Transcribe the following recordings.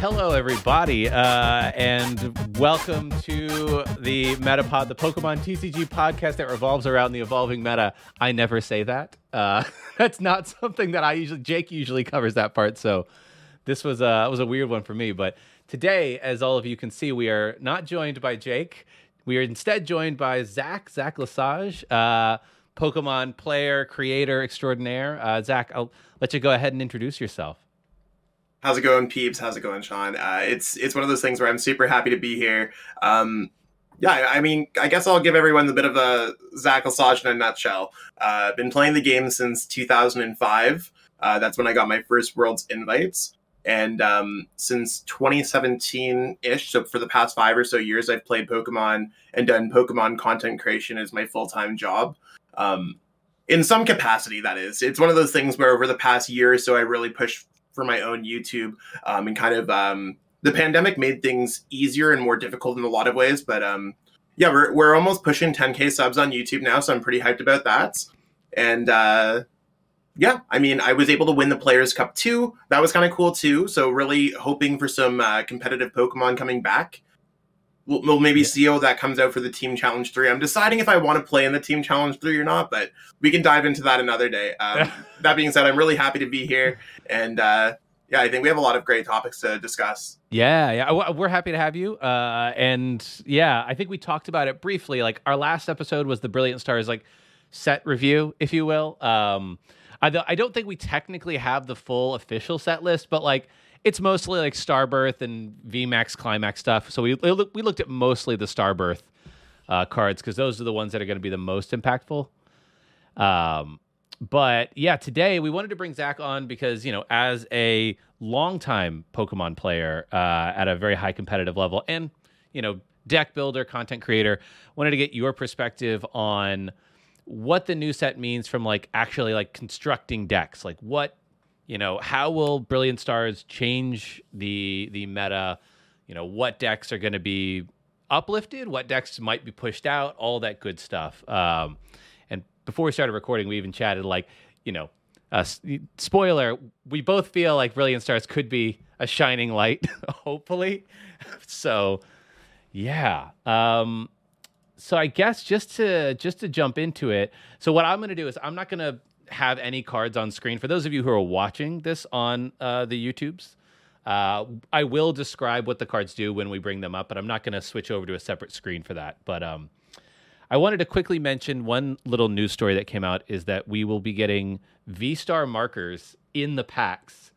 hello everybody, uh, and welcome to the Metapod, the Pokemon TCG podcast that revolves around the evolving meta. I never say that. Uh, that's not something that I usually. Jake usually covers that part, so this was a was a weird one for me. But today, as all of you can see, we are not joined by Jake. We are instead joined by Zach, Zach Lesage, uh, Pokemon player, creator extraordinaire. Uh, Zach, I'll let you go ahead and introduce yourself. How's it going, peeps? How's it going, Sean? Uh, it's it's one of those things where I'm super happy to be here. Um, yeah, I mean, I guess I'll give everyone a bit of a Zach Lesage in a nutshell. Uh, been playing the game since 2005. Uh, that's when I got my first Worlds invites. And um, since 2017 ish, so for the past five or so years, I've played Pokemon and done Pokemon content creation as my full time job. Um, in some capacity, that is. It's one of those things where over the past year or so, I really pushed for my own YouTube um, and kind of um, the pandemic made things easier and more difficult in a lot of ways. But um, yeah, we're, we're almost pushing 10K subs on YouTube now, so I'm pretty hyped about that. And uh, yeah, I mean, I was able to win the Players Cup too. That was kind of cool too. So really hoping for some uh, competitive Pokemon coming back. We'll, we'll maybe yeah. see how that comes out for the Team Challenge 3. I'm deciding if I want to play in the Team Challenge 3 or not, but we can dive into that another day. Um, that being said, I'm really happy to be here. And uh, yeah, I think we have a lot of great topics to discuss. Yeah, yeah, we're happy to have you. Uh, and yeah, I think we talked about it briefly. Like our last episode was the Brilliant Stars like set review, if you will. Um, I, I don't think we technically have the full official set list, but like it's mostly like Starbirth and VMAX Climax stuff. So we we looked at mostly the Starbirth uh, cards because those are the ones that are going to be the most impactful. Um, but yeah, today we wanted to bring Zach on because you know, as a longtime Pokemon player uh, at a very high competitive level, and you know, deck builder, content creator, wanted to get your perspective on what the new set means from like actually like constructing decks, like what you know, how will Brilliant Stars change the the meta? You know, what decks are going to be uplifted, what decks might be pushed out, all that good stuff. Um, and before we started recording, we even chatted like, you know, uh, spoiler, we both feel like Brilliant Stars could be a shining light, hopefully. so, yeah. Um, so I guess just to just to jump into it. So what I'm going to do is I'm not going to have any cards on screen. For those of you who are watching this on uh, the YouTubes, uh, I will describe what the cards do when we bring them up, but I'm not going to switch over to a separate screen for that. But um, I wanted to quickly mention one little news story that came out is that we will be getting V Star markers in the packs,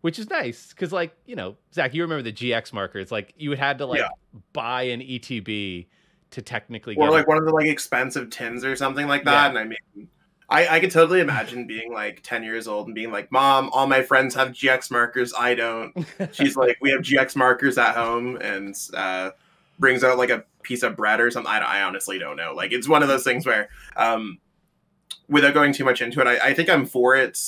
which is nice because, like, you know, Zach, you remember the GX markers? Like, you would had to like yeah. buy an ETB to technically or like one of the like expensive tins or something like that. Yeah. And I mean, I, I could totally imagine being like 10 years old and being like, Mom, all my friends have GX markers. I don't. She's like, We have GX markers at home and uh, brings out like a piece of bread or something. I, I honestly don't know. Like, it's one of those things where, um, without going too much into it, I, I think I'm for it.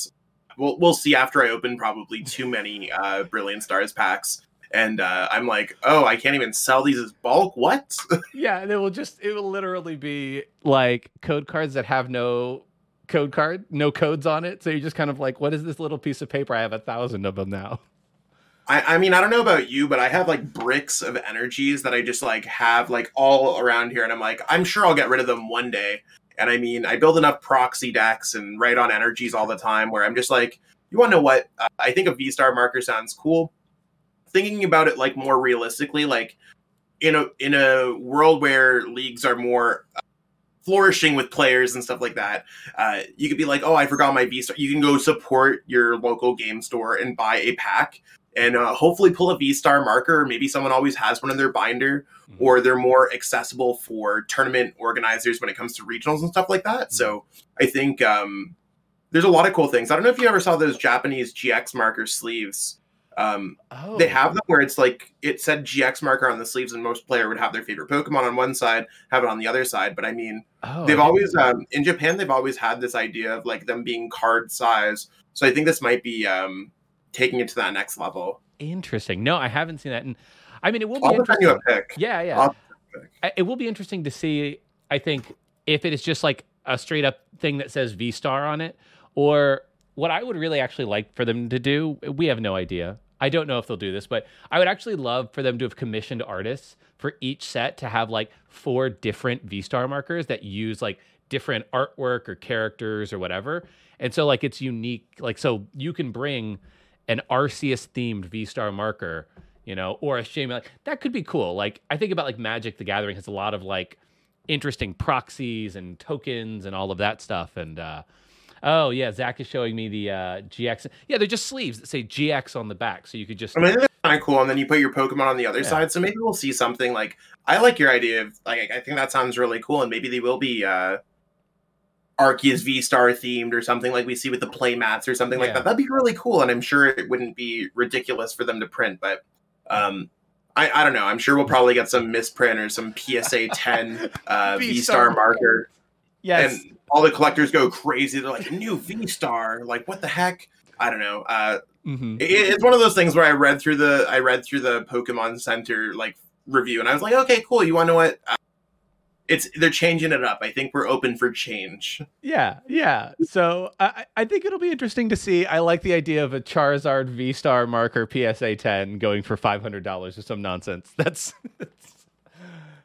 We'll, we'll see after I open probably too many uh, Brilliant Stars packs and uh, I'm like, oh, I can't even sell these as bulk. What? yeah, and it will just it will literally be like code cards that have no code card, no codes on it. So you're just kind of like, what is this little piece of paper? I have a thousand of them now. I, I mean, I don't know about you, but I have like bricks of energies that I just like have like all around here, and I'm like, I'm sure I'll get rid of them one day. And I mean, I build enough proxy decks and write on energies all the time where I'm just like, you want to know what? Uh, I think a V star marker sounds cool. Thinking about it like more realistically, like in a in a world where leagues are more flourishing with players and stuff like that, uh, you could be like, oh, I forgot my V Star. You can go support your local game store and buy a pack and uh, hopefully pull a V Star marker. Maybe someone always has one in their binder, mm-hmm. or they're more accessible for tournament organizers when it comes to regionals and stuff like that. Mm-hmm. So I think um, there's a lot of cool things. I don't know if you ever saw those Japanese GX marker sleeves um, oh. They have them where it's like it said GX marker on the sleeves, and most player would have their favorite Pokemon on one side, have it on the other side. But I mean, oh, they've always um, in Japan they've always had this idea of like them being card size. So I think this might be um, taking it to that next level. Interesting. No, I haven't seen that, and I mean it will be. I'll interesting. you a pick. Yeah, yeah. It will be interesting to see. I think if it is just like a straight up thing that says V Star on it, or what I would really actually like for them to do. We have no idea I don't know if they'll do this, but I would actually love for them to have commissioned artists for each set to have like four different V Star markers that use like different artwork or characters or whatever. And so like it's unique. Like so you can bring an Arceus themed V Star marker, you know, or a shame like that could be cool. Like I think about like Magic the Gathering has a lot of like interesting proxies and tokens and all of that stuff. And uh Oh yeah, Zach is showing me the uh, GX. Yeah, they're just sleeves that say GX on the back, so you could just. I mean, that's kind of cool. And then you put your Pokemon on the other Yeah. side, so maybe we'll see something like. I like your idea of like. I think that sounds really cool, and maybe they will be uh Arceus V Star themed or something like we see with the play mats or something like that. That'd be really cool, and I'm sure it wouldn't be ridiculous for them to print, but. um I, I don't know. I'm sure we'll probably get some misprint or some PSA 10 uh, V-Star V Star marker yes. and all the collectors go crazy. They're like, new V Star, like what the heck? I don't know. Uh, hmm it, it's one of those things where I read through the I read through the Pokemon Center like review, and I was like, okay, cool. You want to know what? Uh, it's they're changing it up. I think we're open for change. Yeah, yeah. So I, I think it'll be interesting to see. I like the idea of a Charizard V Star marker PSA 10 going for five hundred dollars or some nonsense. That's,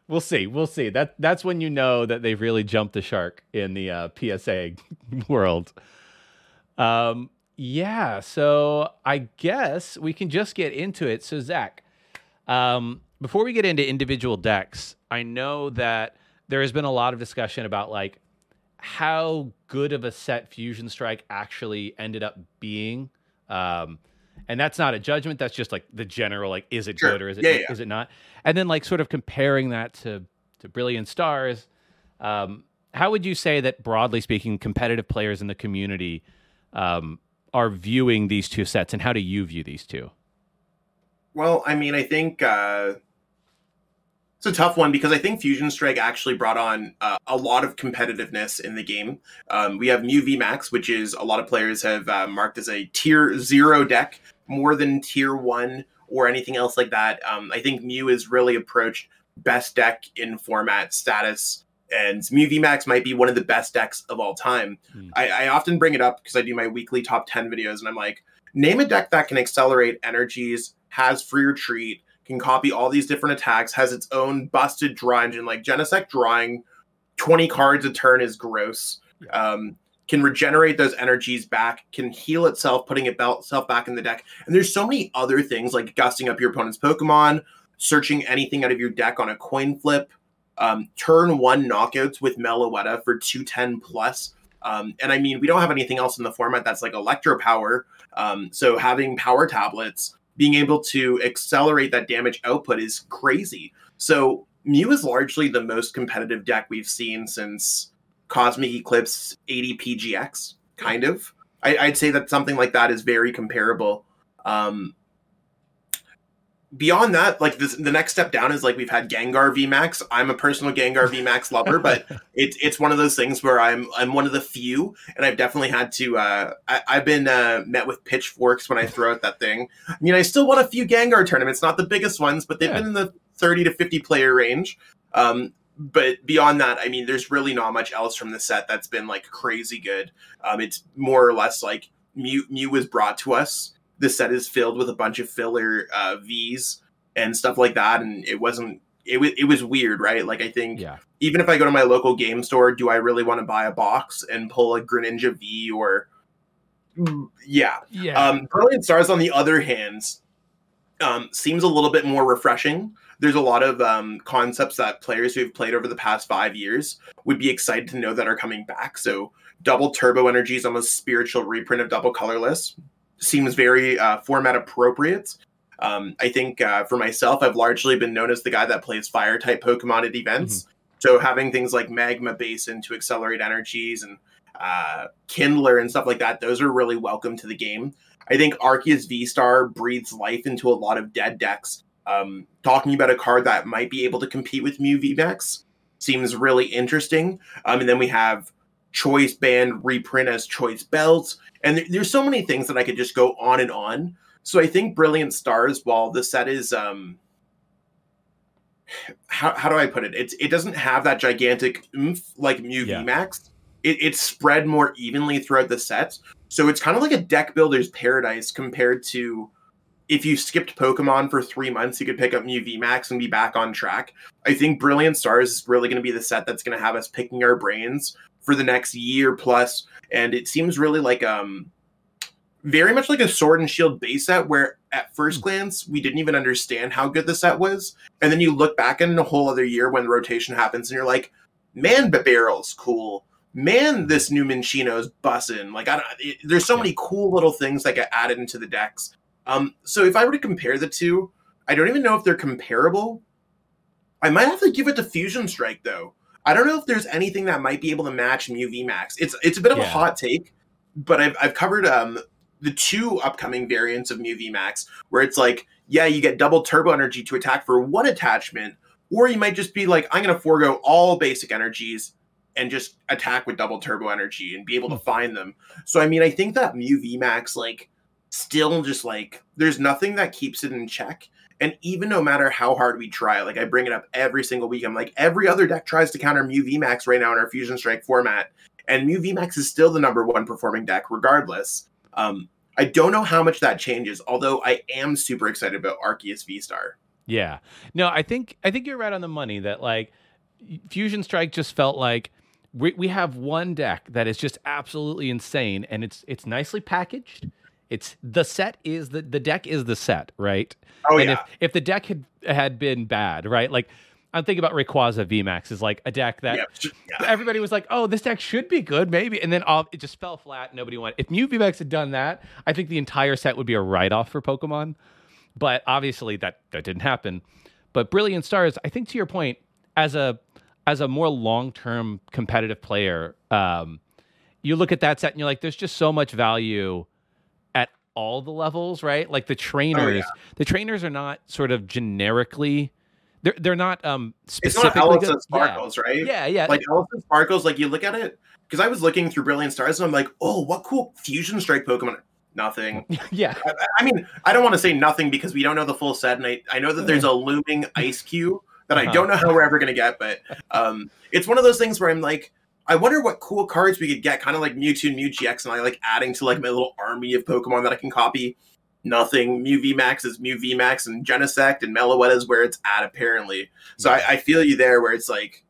we'll see. We'll see. That that's when you know that they've really jumped the shark in the uh, PSA world. Um, yeah. So I guess we can just get into it. So Zach, um, before we get into individual decks, I know that there has been a lot of discussion about like how good of a set Fusion Strike actually ended up being. Um, and that's not a judgment. That's just like the general, like, is it Sure. good or is it Yeah, is it not? And then like sort of comparing that to to Brilliant Stars. Um, how would you say that broadly speaking, competitive players in the community um, are viewing these two sets, and how do you view these two? Well, I mean, I think uh, it's a tough one because I think Fusion Strike actually brought on uh, a lot of competitiveness in the game. Um, we have Mew VMAX, which is a lot of players have uh, marked as a tier zero deck, more than tier one or anything else like that. Um, I think Mew is really approached best deck in format status. And Mew VMAX might be one of the best decks of all time. Hmm. I, I often bring it up because I do my weekly top 10 videos, and I'm like, name a deck that can accelerate energies, has free retreat, can copy all these different attacks, has its own busted draw engine. Like Genesect drawing 20 cards a turn is gross. Um, can regenerate those energies back, can heal itself, putting itself back in the deck. And there's so many other things like gusting up your opponent's Pokemon, searching anything out of your deck on a coin flip, um, turn one knockouts with Meloetta for 210 plus. Um, and I mean, we don't have anything else in the format that's like electro power. Um, so having power tablets, being able to accelerate that damage output is crazy. So Mew is largely the most competitive deck we've seen since Cosmic Eclipse ADP GX, kind of. I, I'd say that something like that is very comparable. Um, beyond that, like this, the next step down is like we've had Gengar VMAX. I'm a personal Gengar VMAX lover, but it's it's one of those things where I'm I'm one of the few, and I've definitely had to. Uh, I, I've been uh, met with pitchforks when I throw out that thing. I mean, I still won a few Gengar tournaments, not the biggest ones, but they've Yeah. been in the 30 to 50 player range. Um, but beyond that, I mean, there's really not much else from the set that's been like crazy good. Um, it's more or less like Mew Mew was brought to us. The set is filled with a bunch of filler uh, V's and stuff like that, and it wasn't. It was it was weird, right? Like I think Yeah. even if I go to my local game store, do I really want to buy a box and pull a Greninja V or Mm, yeah. Yeah. Um, Brilliant Stars, on the other hand, um, seems a little bit more refreshing. There's a lot of um, concepts that players who have played over the past five years would be excited to know that are coming back. So, double turbo energy is almost spiritual reprint of double colorless. Seems very uh, format appropriate. Um, I think uh, for myself, I've largely been known as the guy that plays fire type Pokemon at events. So having things like Magma Basin to accelerate energies and uh, Kindler and stuff like that, those are really welcome to the game. I think Arceus V Star breathes life into a lot of dead decks. Um, talking about a card that might be able to compete with Mew VMAX seems really interesting. Um, and then we have Choice Band reprint as Choice belts. And there- there's so many things that I could just go on and on. So I think Brilliant Stars, while the set is um, how, how do I put it? It's it doesn't have that gigantic oomph like Yeah. VMAX. It, it's spread more evenly throughout the set, so it's kind of like a deck builder's paradise compared to if you skipped Pokemon for three months, you could pick up Mew VMAX and be back on track. I think Brilliant Stars is really going to be the set that's going to have us picking our brains for the next year plus, and it seems really like um very much like a Sword and Shield base set where at first glance we didn't even understand how good the set was, and then you look back in a whole other year when the rotation happens and you're like, man, but barrel's cool. Man, this new Minccino's bussin'. Like, I don't. It, there's so many cool little things that get added into the decks. Um, so if I were to compare the two, I don't even know if they're comparable. I might have to give it to Fusion Strike though. I don't know if there's anything that might be able to match Mew VMAX. It's it's a bit of a hot take, but I've I've covered um the two upcoming variants of Mew VMAX where it's like, yeah, you get double turbo energy to attack for one attachment, or you might just be like, I'm gonna forego all basic energies and just attack with double turbo energy and be able to find them. So I mean, I think that Mew VMAX like still just like there's nothing that keeps it in check. And even no matter how hard we try, like I bring it up every single week, I'm like every other deck tries to counter Mew VMAX right now in our Fusion Strike format, and Mew VMAX is still the number one performing deck regardless. Um, I don't know how much that changes, although I am super excited about Arceus V Star. Yeah. No, I think I think you're right on the money that like Fusion Strike just felt like we, we have one deck that is just absolutely insane and it's it's nicely packaged. It's the set is the the deck is the set, right? Oh and yeah, if if the deck had had been bad, right? Like I'm thinking about Rayquaza VMAX is like a deck that yeah, everybody was like, "Oh, this deck should be good, maybe," and then all, it just fell flat. Nobody went. If Mew VMAX had done that, I think the entire set would be a write-off for Pokemon. But obviously, that that didn't happen. But Brilliant Stars, I think, to your point, as a as a more long-term competitive player, um, you look at that set and you're like, "There's just so much value all the levels, right? Like the trainers, the trainers are not sort of generically." They're, they're not um It's not Alice and Sparkles, right? Yeah, yeah, yeah. Like Alice and Sparkles, like you look at it because I was looking through Brilliant Stars and I'm like, oh, what cool Fusion Strike Pokemon? Nothing. yeah. I, I mean, I don't want to say nothing because we don't know the full set, and I, I know that there's a looming ice cube that I Uh-huh. don't know how we're ever gonna get, but um, it's one of those things where I'm like, I wonder what cool cards we could get, kind of like Mewtwo and Mew GX, and I like adding to like my little army of Pokemon that I can copy. Nothing. Mew VMAX is Mew VMAX, and Genesect and Meloetta is where it's at apparently. So I, I feel you there, where it's like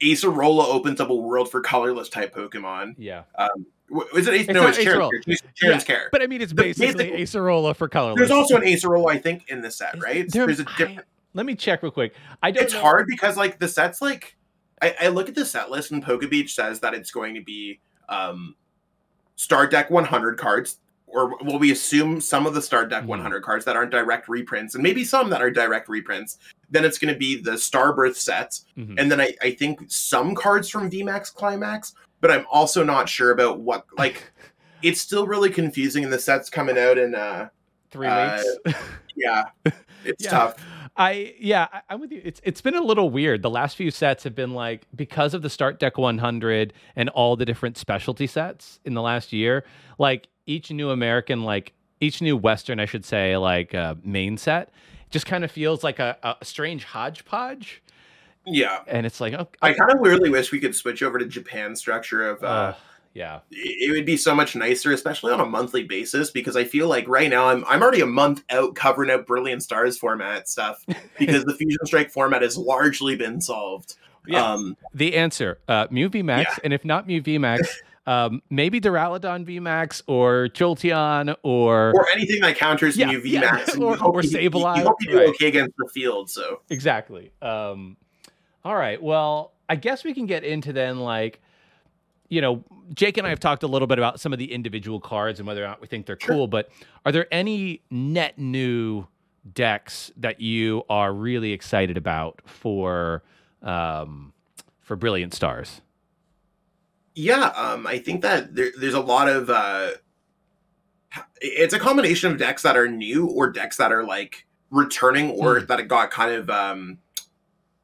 Acerola opens up a world for colorless type Pokemon. Yeah. Um, w- Is it Ace? It's no, it's Cheren's Acerola. Care. It's Cheren's Care. But I mean, it's The basically basic- Acerola for colorless. There's also an Acerola, I think, in the set, right? there- There's a I- different. let me check real quick. I don't. It's know- hard because like the set's like, I, I look at the set list and Poke Beach says that it's going to be um, Star Deck 100 cards, or will we assume some of the Star Deck Mhm. 100 cards that aren't direct reprints, and maybe some that are direct reprints. Then it's going to be the Starbirth sets, Mhm. and then I, I think some cards from VMAX Climax, but I'm also not sure about what like. It's still really confusing, and the set's coming out in uh, three uh, weeks. yeah, it's Yeah. tough. I yeah, I, I'm with you. It's it's been a little weird. The last few sets have been like because of the Start Deck 100 and all the different specialty sets in the last year. Like each new American, like each new Western, I should say, like uh, main set, just kind of feels like a, a strange hodgepodge. Yeah, And it's like, oh, I kind of really wish we could switch over to Japan structure of. Uh, uh, yeah, it would be so much nicer, especially on a monthly basis, because I feel like right now I'm I'm already a month out covering out Brilliant Stars format stuff because the Fusion Strike format has largely been solved. Yeah. Um, The answer, uh, Mew VMAX, Yeah. and if not Mew VMAX, um, maybe Duraludon VMAX or Jolteon or, or anything that counters Yeah, Mew VMAX. and you or- or you- you- You hope you do right. okay against the field. So exactly. Um, all right. Well, I guess we can get into then like, you know, Jake and I have talked a little bit about some of the individual cards and whether or not we think they're Sure. cool. But are there any net new decks that you are really excited about for um, for Brilliant Stars? yeah, um, I think that there, there's a lot of. Uh, it's a combination of decks that are new or decks that are like returning or Hmm. that got kind of um,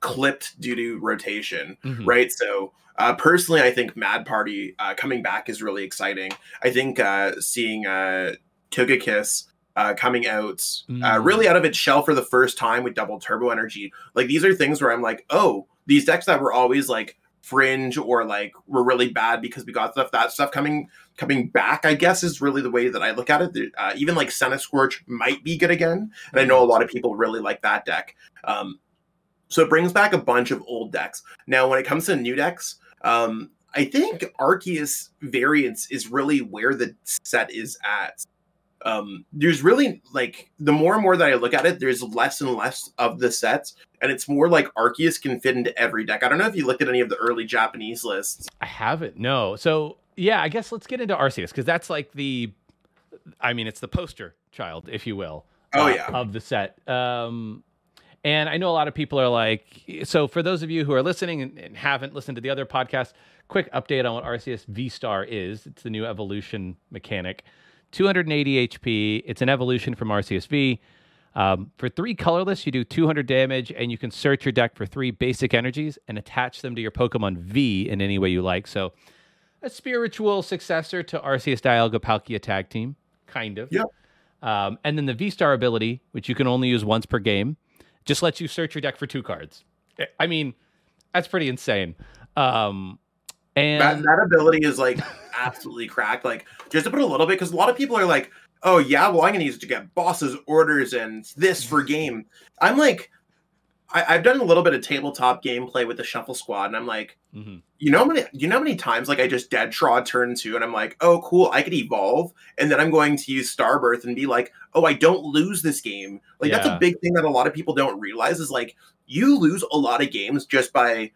clipped due to rotation. Mhm. right? So uh, personally, I think Mad Party uh, coming back is really exciting. I think uh, seeing uh, Togekiss uh, coming out uh, Mm. really out of its shell for the first time with double turbo energy, like these are things where I'm like, oh, these decks that were always like fringe or like we're really bad because we got stuff that stuff coming coming back i guess is really the way that i look at it uh, even like Centiskorch might be good again and i know a lot of people really like that deck um, so it brings back a bunch of old decks now when it comes to new decks um, i think arceus variants is really where the set is at um, there's really like the more and more that I look at it, there's less and less of the sets, and it's more like Arceus can fit into every deck. I don't know if you looked at any of the early Japanese lists. I haven't. No. So yeah, I guess let's get into Arceus because that's like the, I mean, it's the poster child, if you will. Oh uh, yeah, of the set. Um, and I know a lot of people are like, so for those of you who are listening and, and haven't listened to the other podcast, quick update on what Arceus V Star is. It's the new evolution mechanic. 280 HP. It's an evolution from Arceus V. Um, for three colorless, you do 200 damage, and you can search your deck for three basic energies and attach them to your Pokemon V in any way you like. So, a spiritual successor to Arceus Dialga Palkia Tag Team, kind of. Yep. Um, and then the V Star ability, which you can only use once per game, just lets you search your deck for two cards. I mean, that's pretty insane. Um, and that, that ability is like absolutely cracked. Like just to put a little bit, because a lot of people are like, "Oh yeah, well I'm gonna use it to get bosses orders and this for game." I'm like, I, have done a little bit of tabletop gameplay with the Shuffle Squad, and I'm like, mm-hmm. you know how many, you know how many times like I just dead draw turn two, and I'm like, oh cool, I could evolve, and then I'm going to use Starbirth and be like, oh I don't lose this game. Like yeah. that's a big thing that a lot of people don't realize is like you lose a lot of games just by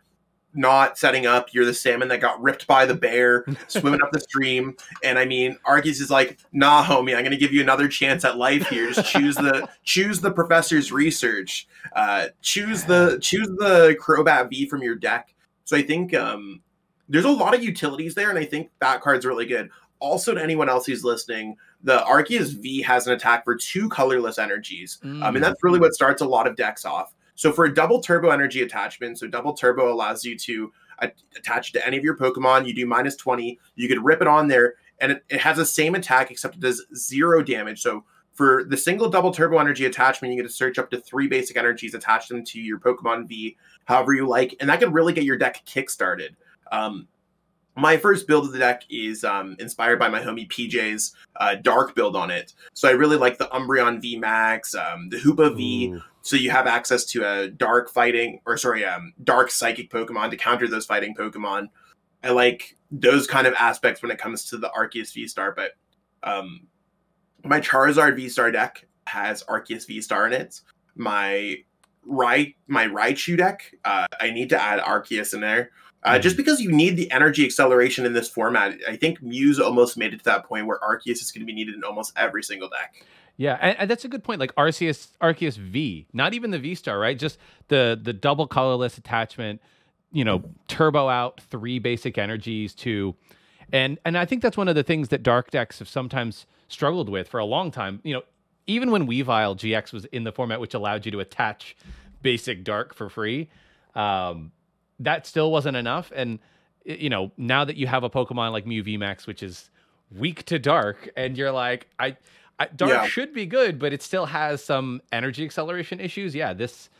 not setting up. You're the salmon that got ripped by the bear swimming up the stream. And I mean, Arceus is like, nah, homie, I'm gonna give you another chance at life here. Just choose the choose the professor's research. Uh, choose the choose the Crobat V from your deck. So I think um, there's a lot of utilities there, and I think that card's really good. Also, to anyone else who's listening, the Arceus V has an attack for two colorless energies. Mm. Um, and that's really what starts a lot of decks off. So for a double turbo energy attachment, so double turbo allows you to attach it to any of your Pokemon. You do minus 20. You could rip it on there, and it, it has the same attack except it does zero damage. So for the single double turbo energy attachment, you get to search up to three basic energies, attach them to your Pokemon V, however you like, and that can really get your deck kickstarted. Um, my first build of the deck is um, inspired by my homie PJ's uh, dark build on it. So I really like the Umbreon V Max, um, the Hoopa V. Ooh. So you have access to a dark fighting, or sorry, um, dark psychic Pokemon to counter those fighting Pokemon. I like those kind of aspects when it comes to the Arceus V Star. But um, my Charizard V Star deck has Arceus V Star in it. My right, my Raichu deck, uh, I need to add Arceus in there uh, just because you need the energy acceleration in this format, I think Muse almost made it to that point where Arceus is going to be needed in almost every single deck. Yeah, and, and, that's a good point. Like Arceus, Arceus V, not even the V Star, right? Just the the double colorless attachment. You know, turbo out three basic energies to, and and I think that's one of the things that dark decks have sometimes struggled with for a long time. You know, even when Weavile GX was in the format which allowed you to attach basic dark for free. Um, that still wasn't enough. And you know, now that you have a Pokemon like Mew VMAX, which is weak to dark, and you're like, I, I dark yeah. should be good, but it still has some energy acceleration issues. Yeah, this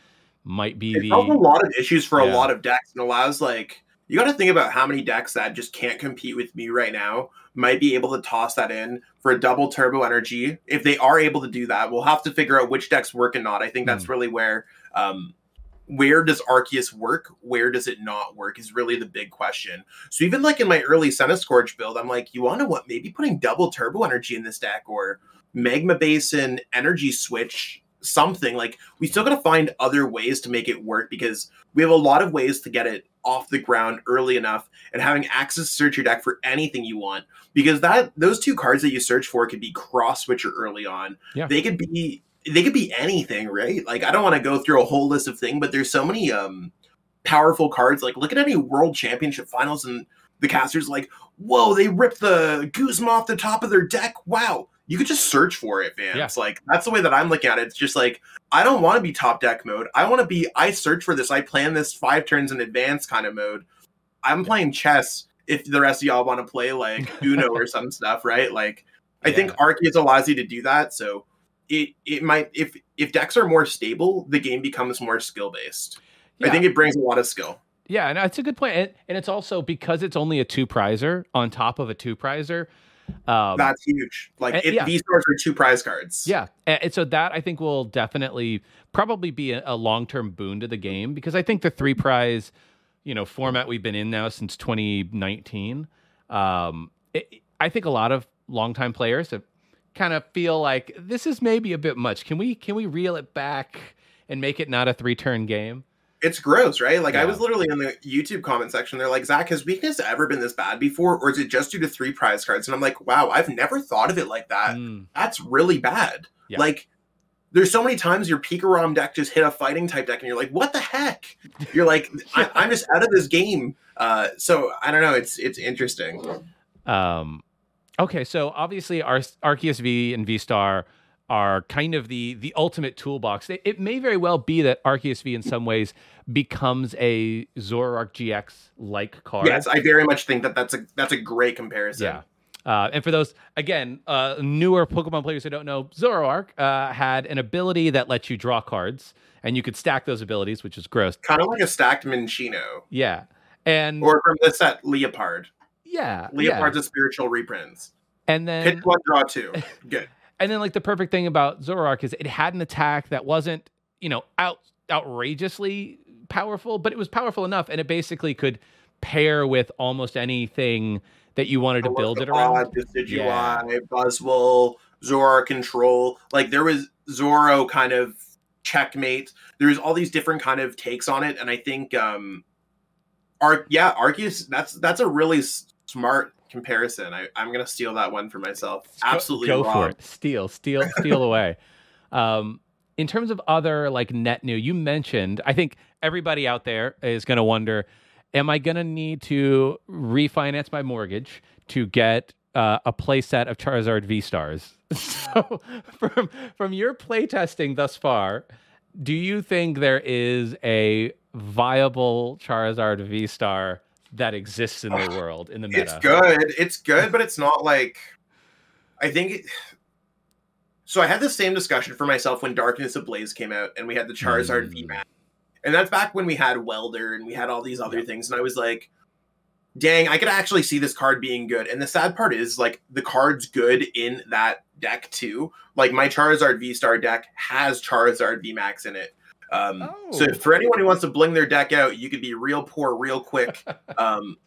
might be it the a lot of issues for yeah. a lot of decks and allows like you got to think about how many decks that just can't compete with me right now might be able to toss that in for a double turbo energy. If they are able to do that, we'll have to figure out which decks work and not. I think that's mm. really where um, where does Arceus work? Where does it not work? Is really the big question. So even like in my early Centiskorch build, I'm like, you want to what? Maybe putting double turbo energy in this deck or Magma Basin energy switch something like we still got to find other ways to make it work because we have a lot of ways to get it off the ground early enough and having access to search your deck for anything you want because that those two cards that you search for could be cross switcher early on yeah. they could be they could be anything, right? Like I don't want to go through a whole list of things, but there's so many um powerful cards. Like look at any world championship finals and the casters like, whoa, they ripped the Guzma off the top of their deck. Wow. You could just search for it, man. Yeah. Like that's the way that I'm looking at it. It's just like I don't want to be top deck mode. I want to be I search for this. I plan this five turns in advance kind of mode. I'm playing chess if the rest of y'all want to play like Uno or some stuff, right? Like I yeah. think Arceus allows you to do that. So it it might if if decks are more stable, the game becomes more skill based. Yeah. I think it brings a lot of skill. Yeah, and it's a good point, and, and it's also because it's only a two prizer on top of a two prizer. Um, That's huge. Like and, it, yeah. these cards are two prize cards. Yeah, and, so that I think will definitely probably be a, a long term boon to the game because I think the three prize, you know, format we've been in now since 2019. Um, it, I think a lot of longtime players have kind of feel like this is maybe a bit much. Can we can we reel it back and make it not a three turn game? It's gross, right? Like yeah. I was literally in the YouTube comment section. They're like, Zach, has weakness ever been this bad before, or is it just due to three prize cards? And I'm like, wow, I've never thought of it like that. Mm. That's really bad. Yeah. Like, there's so many times your Pikarom deck just hit a fighting type deck, and you're like, what the heck? You're like, I, am just out of this game. Uh, so I don't know. It's it's interesting. Um, okay, so obviously, our Arceus V and V Star are kind of the the ultimate toolbox. It, it, may very well be that Arceus V in some ways becomes a Zoroark GX like card. Yes, I very much think that that's a that's a great comparison. Yeah. Uh, and for those again uh, newer Pokemon players who don't know, Zoroark uh, had an ability that lets you draw cards, and you could stack those abilities, which is gross. Kind of like a stacked Minccino. Yeah, and or from the set Liepard. Yeah, Liepard's yeah. a spiritual reprints. And then pitch one, draw two. Good. And then like the perfect thing about Zoroark is it had an attack that wasn't, you know, out outrageously powerful, but it was powerful enough and it basically could pair with almost anything that you wanted to build it around. Decidueye, yeah. Buzzwole, Zoro control. Like there was Zoro kind of checkmate. There was all these different kind of takes on it, and I think um Ar- yeah, Arceus that's that's a really smart comparison. I, I'm gonna steal that one for myself. Absolutely, go, go for it. Steal, steal, steal away. Um, in terms of other like net new, you mentioned. I think everybody out there is gonna wonder: Am I gonna need to refinance my mortgage to get uh, a playset of Charizard V stars? so, from from your playtesting thus far, do you think there is a viable Charizard V star? That exists in the world in the meta. It's good. It's good, but it's not like I think it, so I had the same discussion for myself when Darkness Ablaze came out and we had the Charizard mm. VMAX. And that's back when we had Welder and we had all these other yeah. things and I was like dang, I could actually see this card being good. And the sad part is like the card's good in that deck too. Like my Charizard V Star deck has Charizard VMAX in it. Um, oh. So for anyone who wants to bling their deck out, you could be real poor real quick. Um,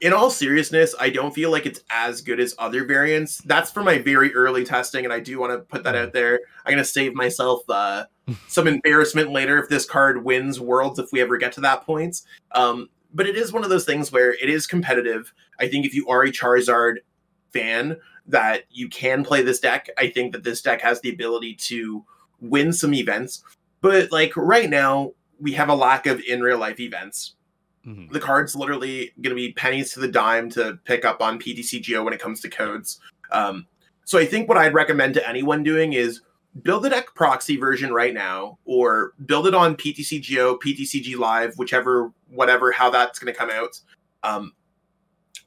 in all seriousness, I don't feel like it's as good as other variants. That's for my very early testing, and I do want to put that out there. I'm going to save myself uh, some embarrassment later if this card wins Worlds if we ever get to that point. Um, but it is one of those things where it is competitive. I think if you are a Charizard fan, that you can play this deck. I think that this deck has the ability to win some events. But like right now, we have a lack of in real life events. Mm-hmm. The card's literally going to be pennies to the dime to pick up on PTCGO when it comes to codes. Um, so I think what I'd recommend to anyone doing is build the deck proxy version right now, or build it on PTCGO, PTCG Live, whichever, whatever, how that's going to come out. Um,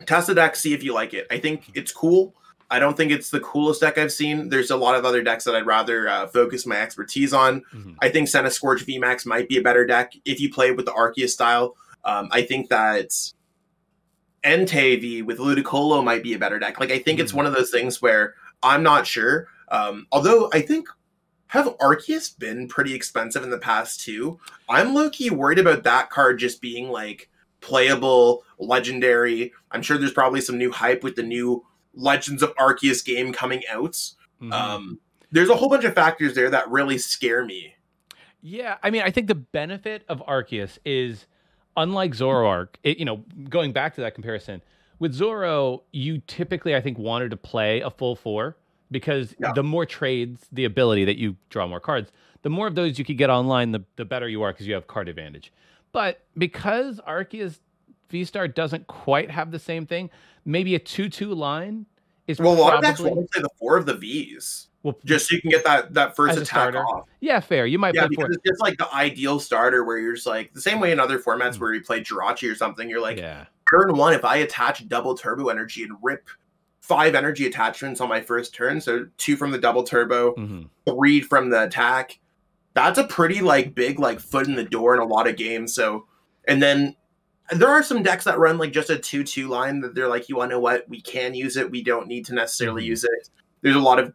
test the deck, see if you like it. I think it's cool. I don't think it's the coolest deck I've seen. There's a lot of other decks that I'd rather uh, focus my expertise on. Mm-hmm. I think Centiskorch VMAX might be a better deck if you play with the Arceus style. Um, I think that Entei V with Ludicolo might be a better deck. Like I think mm-hmm. it's one of those things where I'm not sure. Um, although I think have Arceus been pretty expensive in the past too. I'm low key worried about that card just being like playable, legendary. I'm sure there's probably some new hype with the new Legends of Arceus game coming out. Mm-hmm. Um, there's a whole bunch of factors there that really scare me. Yeah, I mean, I think the benefit of Arceus is unlike Zoroark. It, you know, going back to that comparison with Zoro, you typically I think wanted to play a full four because yeah. the more trades, the ability that you draw more cards, the more of those you could get online, the the better you are because you have card advantage. But because Arceus V Star doesn't quite have the same thing, maybe a two-two line is well. Probably... A lot of decks play the four of the V's. Well, just so you can get that that first attack starter. off. Yeah, fair. You might yeah, play because four. it's just like the ideal starter where you're just like the same way in other formats mm-hmm. where you play Jirachi or something. You're like, yeah. turn one, if I attach double turbo energy and rip five energy attachments on my first turn, so two from the double turbo, mm-hmm. three from the attack. That's a pretty like big like foot in the door in a lot of games. So And then there are some decks that run like just a 2 2 line that they're like, you want to know what? We can use it. We don't need to necessarily Mhm. use it. There's a lot of,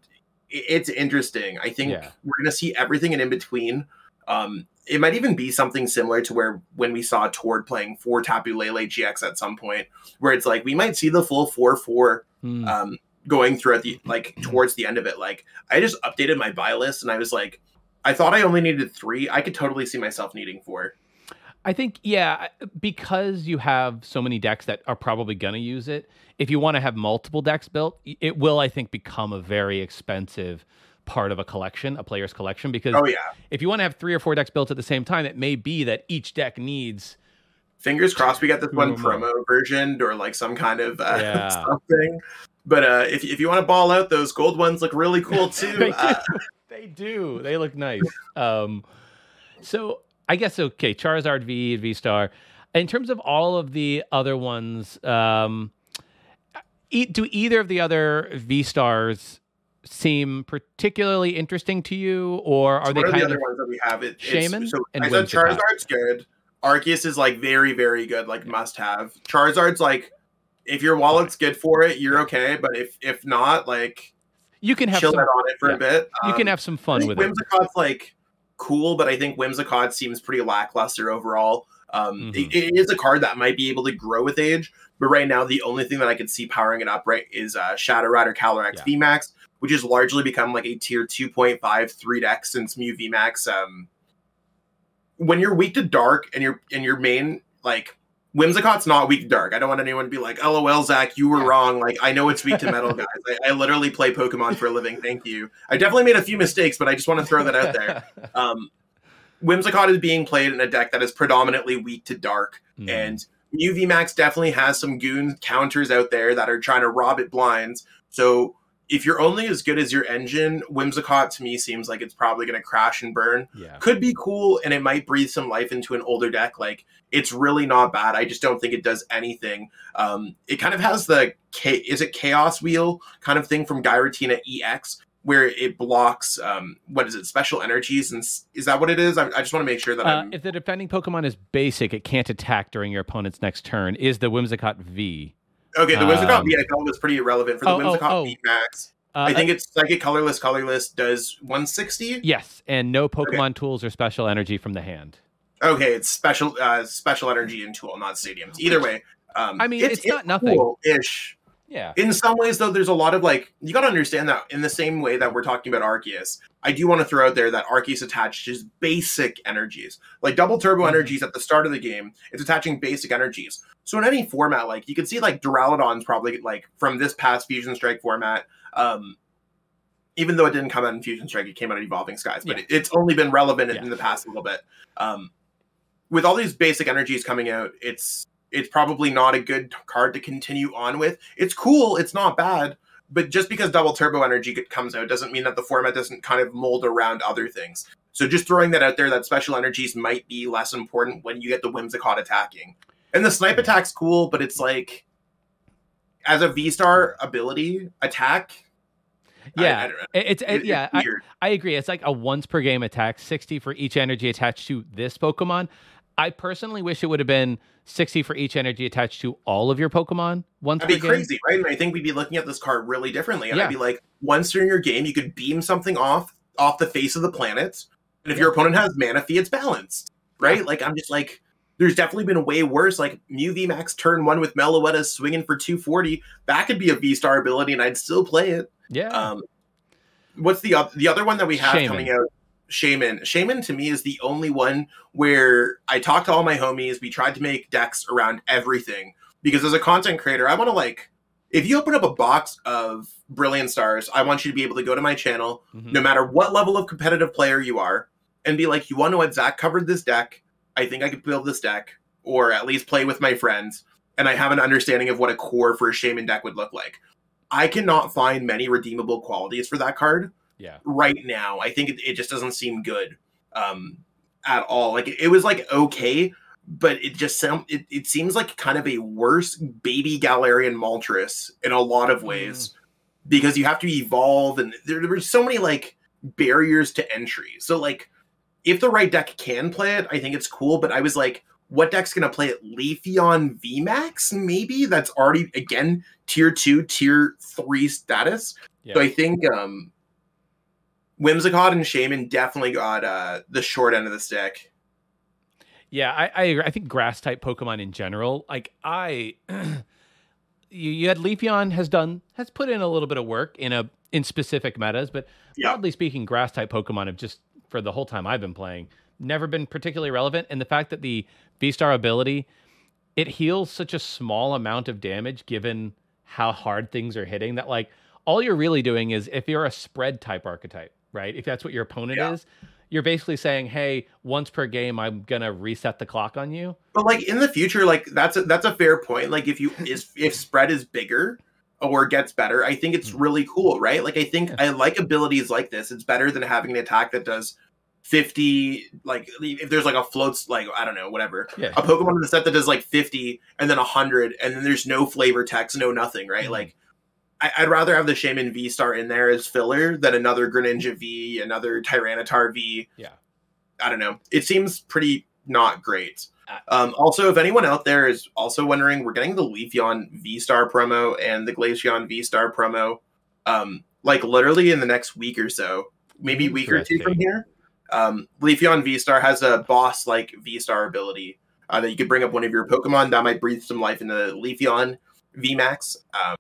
it's interesting. I think Yeah. we're going to see everything and in between. Um, it might even be something similar to where when we saw Tord playing four Tapu Lele GX at some point, where it's like we might see the full 4 4 Hmm. um, going throughout the like towards the end of it. Like I just updated my buy list and I was like, I thought I only needed three. I could totally see myself needing four. I think, yeah, because you have so many decks that are probably going to use it, if you want to have multiple decks built, it will, I think, become a very expensive part of a collection, a player's collection. Because Oh yeah, if you want to have three or four decks built at the same time, it may be that each deck needs. fingers crossed we got this one promo version or like some kind of uh, Yeah. something. But uh, if if you want to ball out, those gold ones look really cool they, too. do. Uh, they do. They look nice. Um, so I guess okay, Charizard V, V Star. In terms of all of the other ones, um, e- do either of the other V Stars seem particularly interesting to you, or are so they what are the other of ones that we have? It, Shaymin so and I said Whimsicott. Charizard's good. Arceus is like very very good, like must have. Charizard's like if your wallet's good for it, you're okay. But if if not, like you can have chill some, out on it for yeah. a bit. you can Um, have some fun with it. Whimsicott's like cool, but I think Whimsicott seems pretty lackluster overall. Um, Mhm. it- it is a card that might be able to grow with age, but right now the only thing that I can see powering it up right is uh, Shadow Rider Calyrex Yeah. VMAX, which has largely become like a tier 2.5 3 deck since Mew VMAX. Um, when you're weak to dark and your and your main like Whimsicott's not weak to dark. I don't want anyone to be like, "LOL, Zach, you were Yeah. wrong." Like, I know it's weak to metal, guys. I, I literally play Pokemon for a living. Thank you. I definitely made a few mistakes, but I just want to throw that out there. Um, Whimsicott is being played in a deck that is predominantly weak to dark, Mm. and Mew VMAX definitely has some goon counters out there that are trying to rob it blinds. So if you're only as good as your engine, Whimsicott to me seems like it's probably going to crash and burn. yeah. Could be cool, and it might breathe some life into an older deck. Like it's really not bad. I just don't think it does anything. Um, it kind of has the is it Chaos Wheel kind of thing from Giratina EX, where it blocks um, what is it special energies, and is that what it is? I, I just want to make sure that Uh, if the defending Pokemon is basic, it can't attack during your opponent's next turn. Is the Whimsicott V? Okay. The Whimsicott um, I felt was pretty irrelevant for the oh, oh, Whimsicott oh. V Max. Uh, I think it's Psychic Colorless. Colorless does 160. yes, and no Pokemon tools or special energy from the hand. Okay, it's special uh, special energy and tool, not stadiums. Either way, um, I mean, it's not nothing. Ish. Yeah. In some ways, though, there's a lot of like you got to understand that in the same way that we're talking about Arceus, I do want to throw out there that Arceus attaches basic energies, like double turbo Mhm. energies at the start of the game. It's attaching basic energies. So in any format, like you can see, like Duraludon's probably like from this past Fusion Strike format. Um, even though it didn't come out in Fusion Strike, it came out in Evolving Skies, but Yeah. it's only been relevant in the past a little bit. Um, with all these basic energies coming out, it's it's probably not a good card to continue on with. It's cool, it's not bad, but just because double turbo energy comes out doesn't mean that the format doesn't kind of mold around other things. So just throwing that out there that special energies might be less important when you get the Whimsicott attacking. And the snipe attack's cool, but it's like as a V star ability attack. Yeah. I. It- It's it- yeah. I. I agree. It's like a once per game attack, 60 for each energy attached to this Pokemon. I personally wish it would have been 60 for each energy attached to all of your Pokemon once That'd be game. crazy, right? And I think we'd be looking at this card really differently. And Yeah. I'd be like, once during your game, you could beam something off off the face of the planet, and if Yeah. your opponent has Manaphy, it's balanced, right? Like I'm just like, there's definitely been way worse. Like Mew V Max turn one with Meloetta swinging for 240. That could be a V star ability, and I'd still play it. Yeah. Um, what's the the other one that we have Shaymin. coming out? Shaymin. Shaymin to me is the only one where I talked to all my homies. We tried to make decks around everything because as a content creator, I want to like if you open up a box of Brilliant Stars, I want you to be able to go to my channel, Mhm. no matter what level of competitive player you are, and be like, you want to know what Zach covered this deck? I think I could build this deck, or at least play with my friends, and I have an understanding of what a core for a Shaymin deck would look like. I cannot find many redeemable qualities for that card Yeah. right now. I think it, it just doesn't seem good um, at all. Like it, it was like okay, but it just sound it, it seems like kind of a worse baby Galarian Moltres in a lot of ways because you have to evolve and there, there were so many like barriers to entry. So like if the right deck can play it, I think it's cool. But I was like, what deck's gonna play it? Leafeon VMAX, maybe that's already again tier two, tier three status. Yeah. So I think um Whimsicott and Shaymin definitely got uh the short end of the stick. Yeah, I I, agree. I think grass type Pokemon in general, like I, you, you had Leafeon has done has put in a little bit of work in a in specific metas, but Yeah. broadly speaking, grass type Pokemon have just for the whole time I've been playing never been particularly relevant. And the fact that the V Star ability it heals such a small amount of damage given how hard things are hitting that like all you're really doing is if you're a spread type archetype, right? If that's what your opponent Yeah. is, you're basically saying, "Hey, once per game, I'm gonna reset the clock on you." But like in the future, like that's a that's a fair point. Like if you is if spread is bigger or gets better, I think it's Mhm. really cool, right? Like I think Yeah. I like abilities like this. It's better than having an attack that does 50 like if there's like a floats like I don't know, whatever. Yeah, A Pokemon in the set that does like 50 and then 100 and then there's no flavor text, no nothing, right? Mhm. Like I, I'd rather have the Shaymin V Star in there as filler than another Greninja V, another Tyranitar V. Yeah. I don't know. It seems pretty not great. Uh, Um, also, if anyone out there is also wondering, we're getting the Leafeon V Star promo and the Glaceon V Star promo, um, like literally in the next week or so, maybe week or two from here. Um, Leafeon V Star has a boss like V Star ability uh, that you could bring up one of your Pokemon that might breathe some life into Leafeon VMAX um,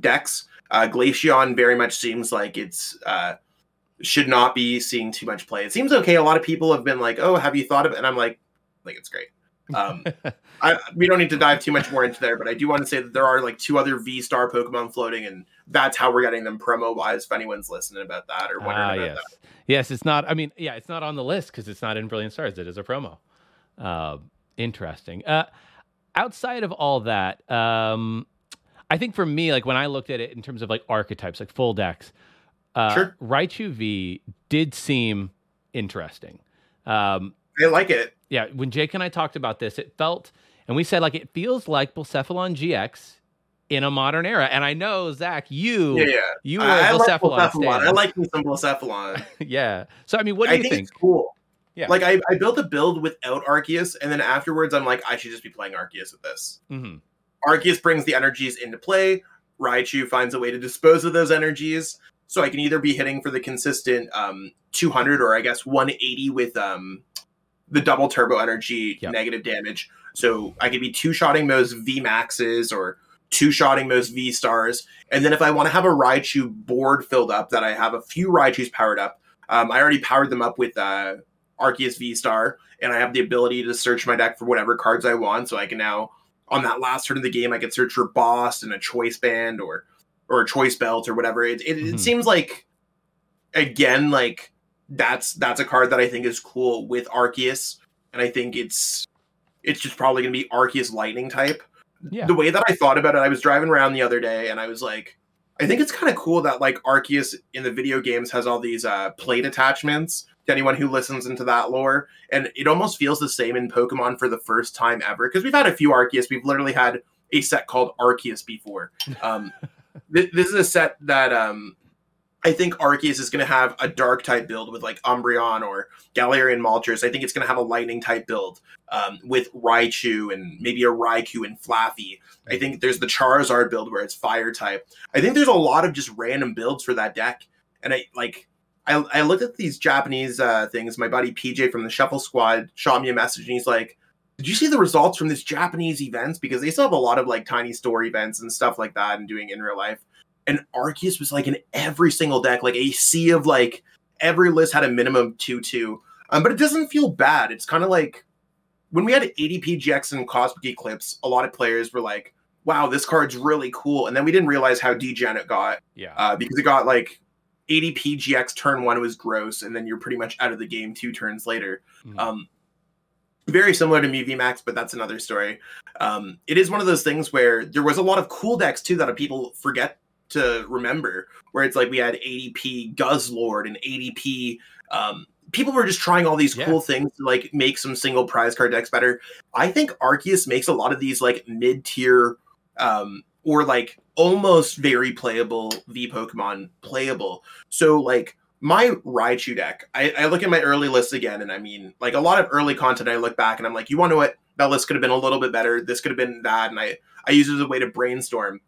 decks. Uh, Glaceon very much seems like it's uh, should not be seeing too much play. It seems okay. A lot of people have been like, "Oh, have you thought of it?" And I'm like, "Like it's great." Um, I, we don't need to dive too much more into there, but I do want to say that there are like two other V Star Pokemon floating, and that's how we're getting them promo wise. If anyone's listening about that or wondering Ah, about yes, that, yes. It's not. I mean, yeah, it's not on the list because it's not in Brilliant Stars. It is a promo. Uh, interesting. Uh, outside of all that, um, I think for me, like when I looked at it in terms of like archetypes, like full decks, uh, Sure. Raichu V did seem interesting. Um, I like it. yeah, when Jake and I talked about this, it felt, and we said like it feels like Blacephalon GX in a modern era. And I know Zach, you Yeah, yeah. you were I, like. Blacephalon. I like me some Blacephalon. yeah. So I mean, what do I you think, think? it's cool. Yeah. Like I, I built a build without Arceus, and then afterwards I'm like, I should just be playing Arceus with this. hmm Arceus brings the energies into play. Raichu finds a way to dispose of those energies. So I can either be hitting for the consistent um, 200 or I guess 180 with um, the double turbo energy Yep. negative damage. So I could be two shotting those V maxes or two shotting those V stars. And then if I want to have a Raichu board filled up, that I have a few Raichus powered up. Um, I already powered them up with uh, Arceus V Star, and I have the ability to search my deck for whatever cards I want. So I can now on that last turn of the game, I could search for boss and a choice band or or a choice belt or whatever. It it, Mhm. it seems like again like that's that's a card that I think is cool with Arceus, and I think it's it's just probably gonna be Arceus Lightning type. Yeah. The way that I thought about it, I was driving around the other day and I was like, I think it's kind of cool that like Arceus in the video games has all these uh, plate attachments. To anyone who listens into that lore, and it almost feels the same in Pokemon for the first time ever because we've had a few Arceus. We've literally had a set called Arceus before. Um, th- this is a set that um, I think Arceus is going to have a dark type build with like Umbreon or Galarian Moltres. I think it's going to have a lightning type build um, with Raichu and maybe a Raikou and Flaaffy. I think there's the Charizard build where it's fire type. I think there's a lot of just random builds for that deck. And I like I, I looked at these Japanese uh, things. My buddy PJ from the Shuffle Squad shot me a message and he's like, Did you see the results from this Japanese events? Because they still have a lot of like tiny store events and stuff like that and doing in real life. And Arceus was like in every single deck, like a sea of like every list had a minimum 2 2. Um, but it doesn't feel bad. It's kind of like when we had ADP GX and Cosmic Eclipse, a lot of players were like, wow, this card's really cool. And then we didn't realize how degen it got Yeah. uh, because it got like ADP GX turn one was gross, and then you're pretty much out of the game two turns later. Mhm. Um, very similar to Mew VMAX, but that's another story. Um, it is one of those things where there was a lot of cool decks too that people forget to remember. Where it's like we had ADP Guzzlord and ADP. Um, people were just trying all these Yeah. cool things to like make some single prize card decks better. I think Arceus makes a lot of these like mid tier um, or like almost very playable V Pokemon playable. So like my Raichu deck, I, I look at my early list again, and I mean like a lot of early content. I look back and I'm like, you want to what? that list could have been a little bit better. This could have been that, and I I use it as a way to brainstorm.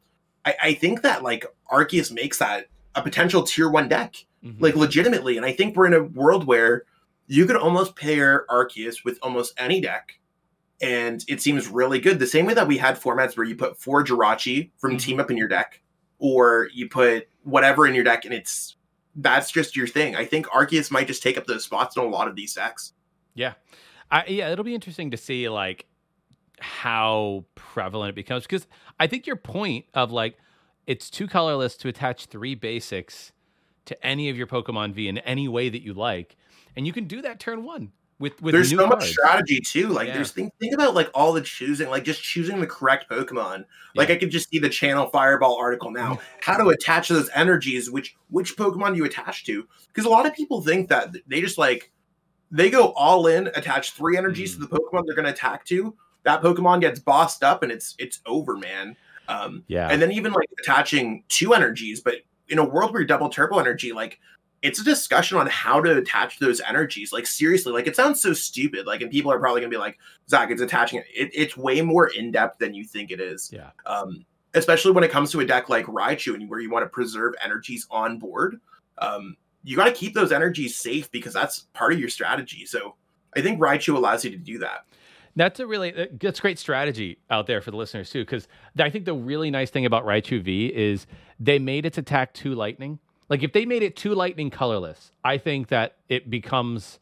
I, I think that like Arceus makes that a potential tier one deck, mm-hmm. like legitimately, and I think we're in a world where you could almost pair Arceus with almost any deck, and it seems really good. The same way that we had formats where you put four Jirachi from mm-hmm. Team Up in your deck, or you put whatever in your deck, and it's that's just your thing. I think Arceus might just take up those spots in a lot of these decks. Yeah, I, yeah, it'll be interesting to see like how prevalent it becomes because I think your point of like it's two colorless to attach three basics to any of your Pokemon V in any way that you like, and you can do that turn one with with there's so cards. much strategy too like yeah. there's think, think about like all the choosing like just choosing the correct pokemon like yeah. i could just see the channel fireball article now how to attach those energies which which pokemon do you attach to because a lot of people think that they just like they go all in attach three energies mm. to the pokemon they're going to attack to that pokemon gets bossed up and it's it's over man um yeah and then even like attaching two energies but in a world where you're double turbo energy like it's a discussion on how to attach those energies. Like seriously, like it sounds so stupid. Like, and people are probably gonna be like, Zach, it's attaching it. it it's way more in depth than you think it is. Yeah. Um, especially when it comes to a deck like Raichu and where you want to preserve energies on board. Um, you got to keep those energies safe because that's part of your strategy. So I think Raichu allows you to do that. That's a really uh, that's great strategy out there for the listeners too, because I think the really nice thing about Raichu V is they made its attack too lightning. Like if they made it too lightning colorless, I think that it becomes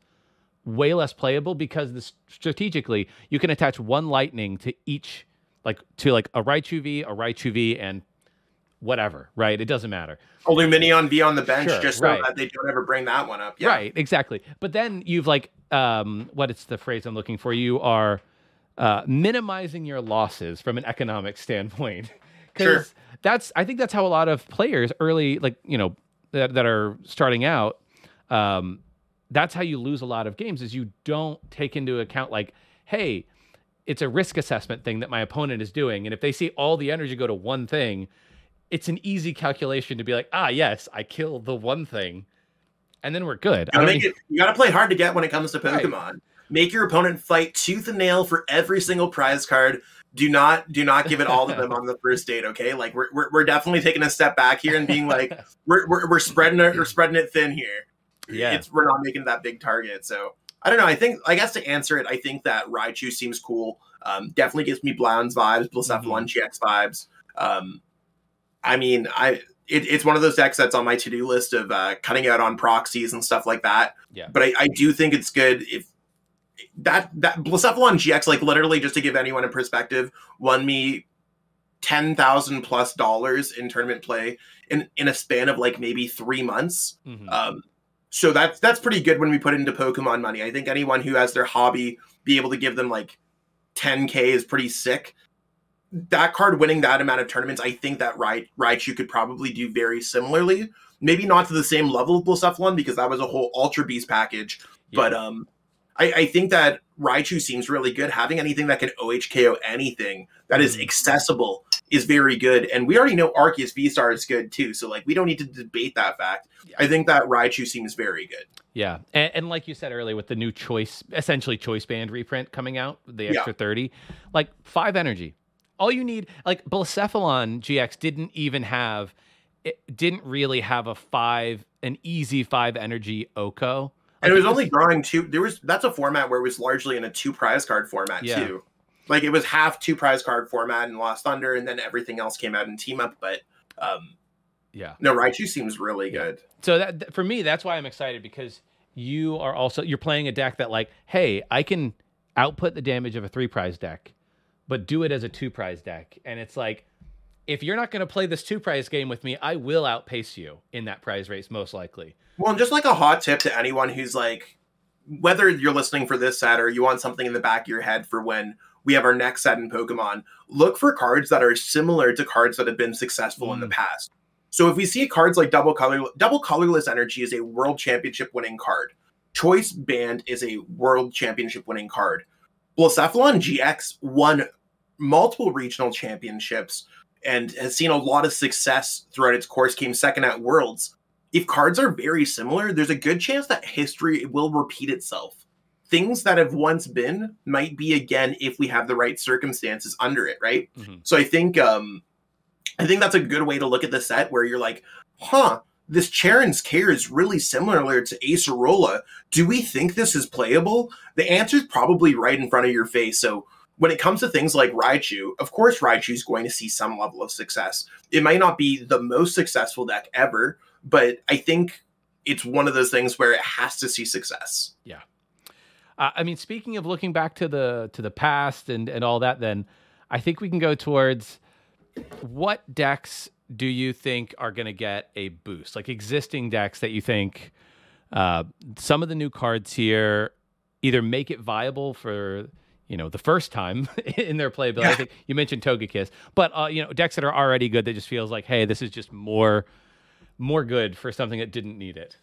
way less playable because this, strategically you can attach one lightning to each like to like a Raichu V, a Raichu V, and whatever, right? It doesn't matter. Lumineon V on the bench sure, just so right. that they don't ever bring that one up. Yeah. Right, exactly. But then you've like um what is the phrase I'm looking for? You are uh minimizing your losses from an economic standpoint. Because sure. that's I think that's how a lot of players early, like, you know, that, that are starting out, um, that's how you lose a lot of games is you don't take into account like, hey, it's a risk assessment thing that my opponent is doing. And if they see all the energy go to one thing, it's an easy calculation to be like, ah, yes, I kill the one thing. And then we're good. You gotta, it, you gotta play hard to get when it comes to Pokemon. Right. Make your opponent fight tooth and nail for every single prize card do not do not give it all to them on the first date okay? Like we're, we're, we're definitely taking a step back here and being like we're, we're, we're spreading it we're spreading it thin here. Yeah. It's we're not making that big target. So i don't know. I think i guess to answer it i think that raichu seems cool. Um, definitely gives me Blounds vibes Blacephalon mm-hmm. gx vibes. Um, i mean i it, it's one of those decks that's on my to-do list of uh, cutting out on proxies and stuff like that. Yeah. But I, I do think it's good if that that Blacephalon GX, like literally just to give anyone a perspective, won me ten thousand plus dollars in tournament play in in a span of like maybe three months. Mm-hmm. Um, so that's that's pretty good when we put into Pokemon money. I think anyone who has their hobby be able to give them like 10k is pretty sick. That card winning that amount of tournaments, I think that right Raichu could probably do very similarly. Maybe not to the same level of Blacephalon because that was a whole Ultra Beast package, yeah. but um I, I, think that Raichu seems really good. Having anything that can OHKO anything that is mm. accessible is very good. And we already know Arceus V Star is good too. So like we don't need to debate that fact. I think that Raichu seems very good. Yeah. And, and like you said earlier, with the new choice essentially choice band reprint coming out, the extra yeah. 30, like five energy. All you need, like Blacephalon GX didn't even have it didn't really have a five, an easy five energy OHKO and it was only drawing two. There was that's a format where it was largely in a two prize card format yeah. too. Like it was half two prize card format in Lost Thunder, and then everything else came out in Team Up. But um, yeah, no, Raichu seems really yeah. good. So that for me, that's why I'm excited because you are also you're playing a deck that like, hey, I can output the damage of a three prize deck, but do it as a two prize deck, and it's like if you're not going to play this two prize game with me, I will outpace you in that prize race most likely. Well, and just like a hot tip to anyone who's like, whether you're listening for this set or you want something in the back of your head for when we have our next set in Pokemon, look for cards that are similar to cards that have been successful mm. in the mm. past. So if we see cards like double color, double colorless energy is a world championship winning card. Choice Band is a world championship winning card. Blacephalon GX won multiple regional championships and has seen a lot of success throughout its course, came second at Worlds if cards are very similar, there's a good chance that history will repeat itself. things that have once been might be again if we have the right circumstances under it, right? Mhm. So I think um I think that's a good way to look at the set where you're like, huh, this Cheren's Care is really similar to Acerola. Do we think this is playable? The answer is probably right in front of your face. So when it comes to things like Raichu, of course Raichu is going to see some level of success. It might not be the most successful deck ever, but I think it's one of those things where it has to see success. Uh, I mean, speaking of looking back to the to the past and and all that, then I think we can go towards what decks do you think are going to get a boost? Like existing decks that you think uh, some of the new cards here either make it viable for you know the first time in their playability. I think you mentioned Togekiss, but uh, you know decks that are already good that just feels like, hey, this is just more more good for something that didn't need it.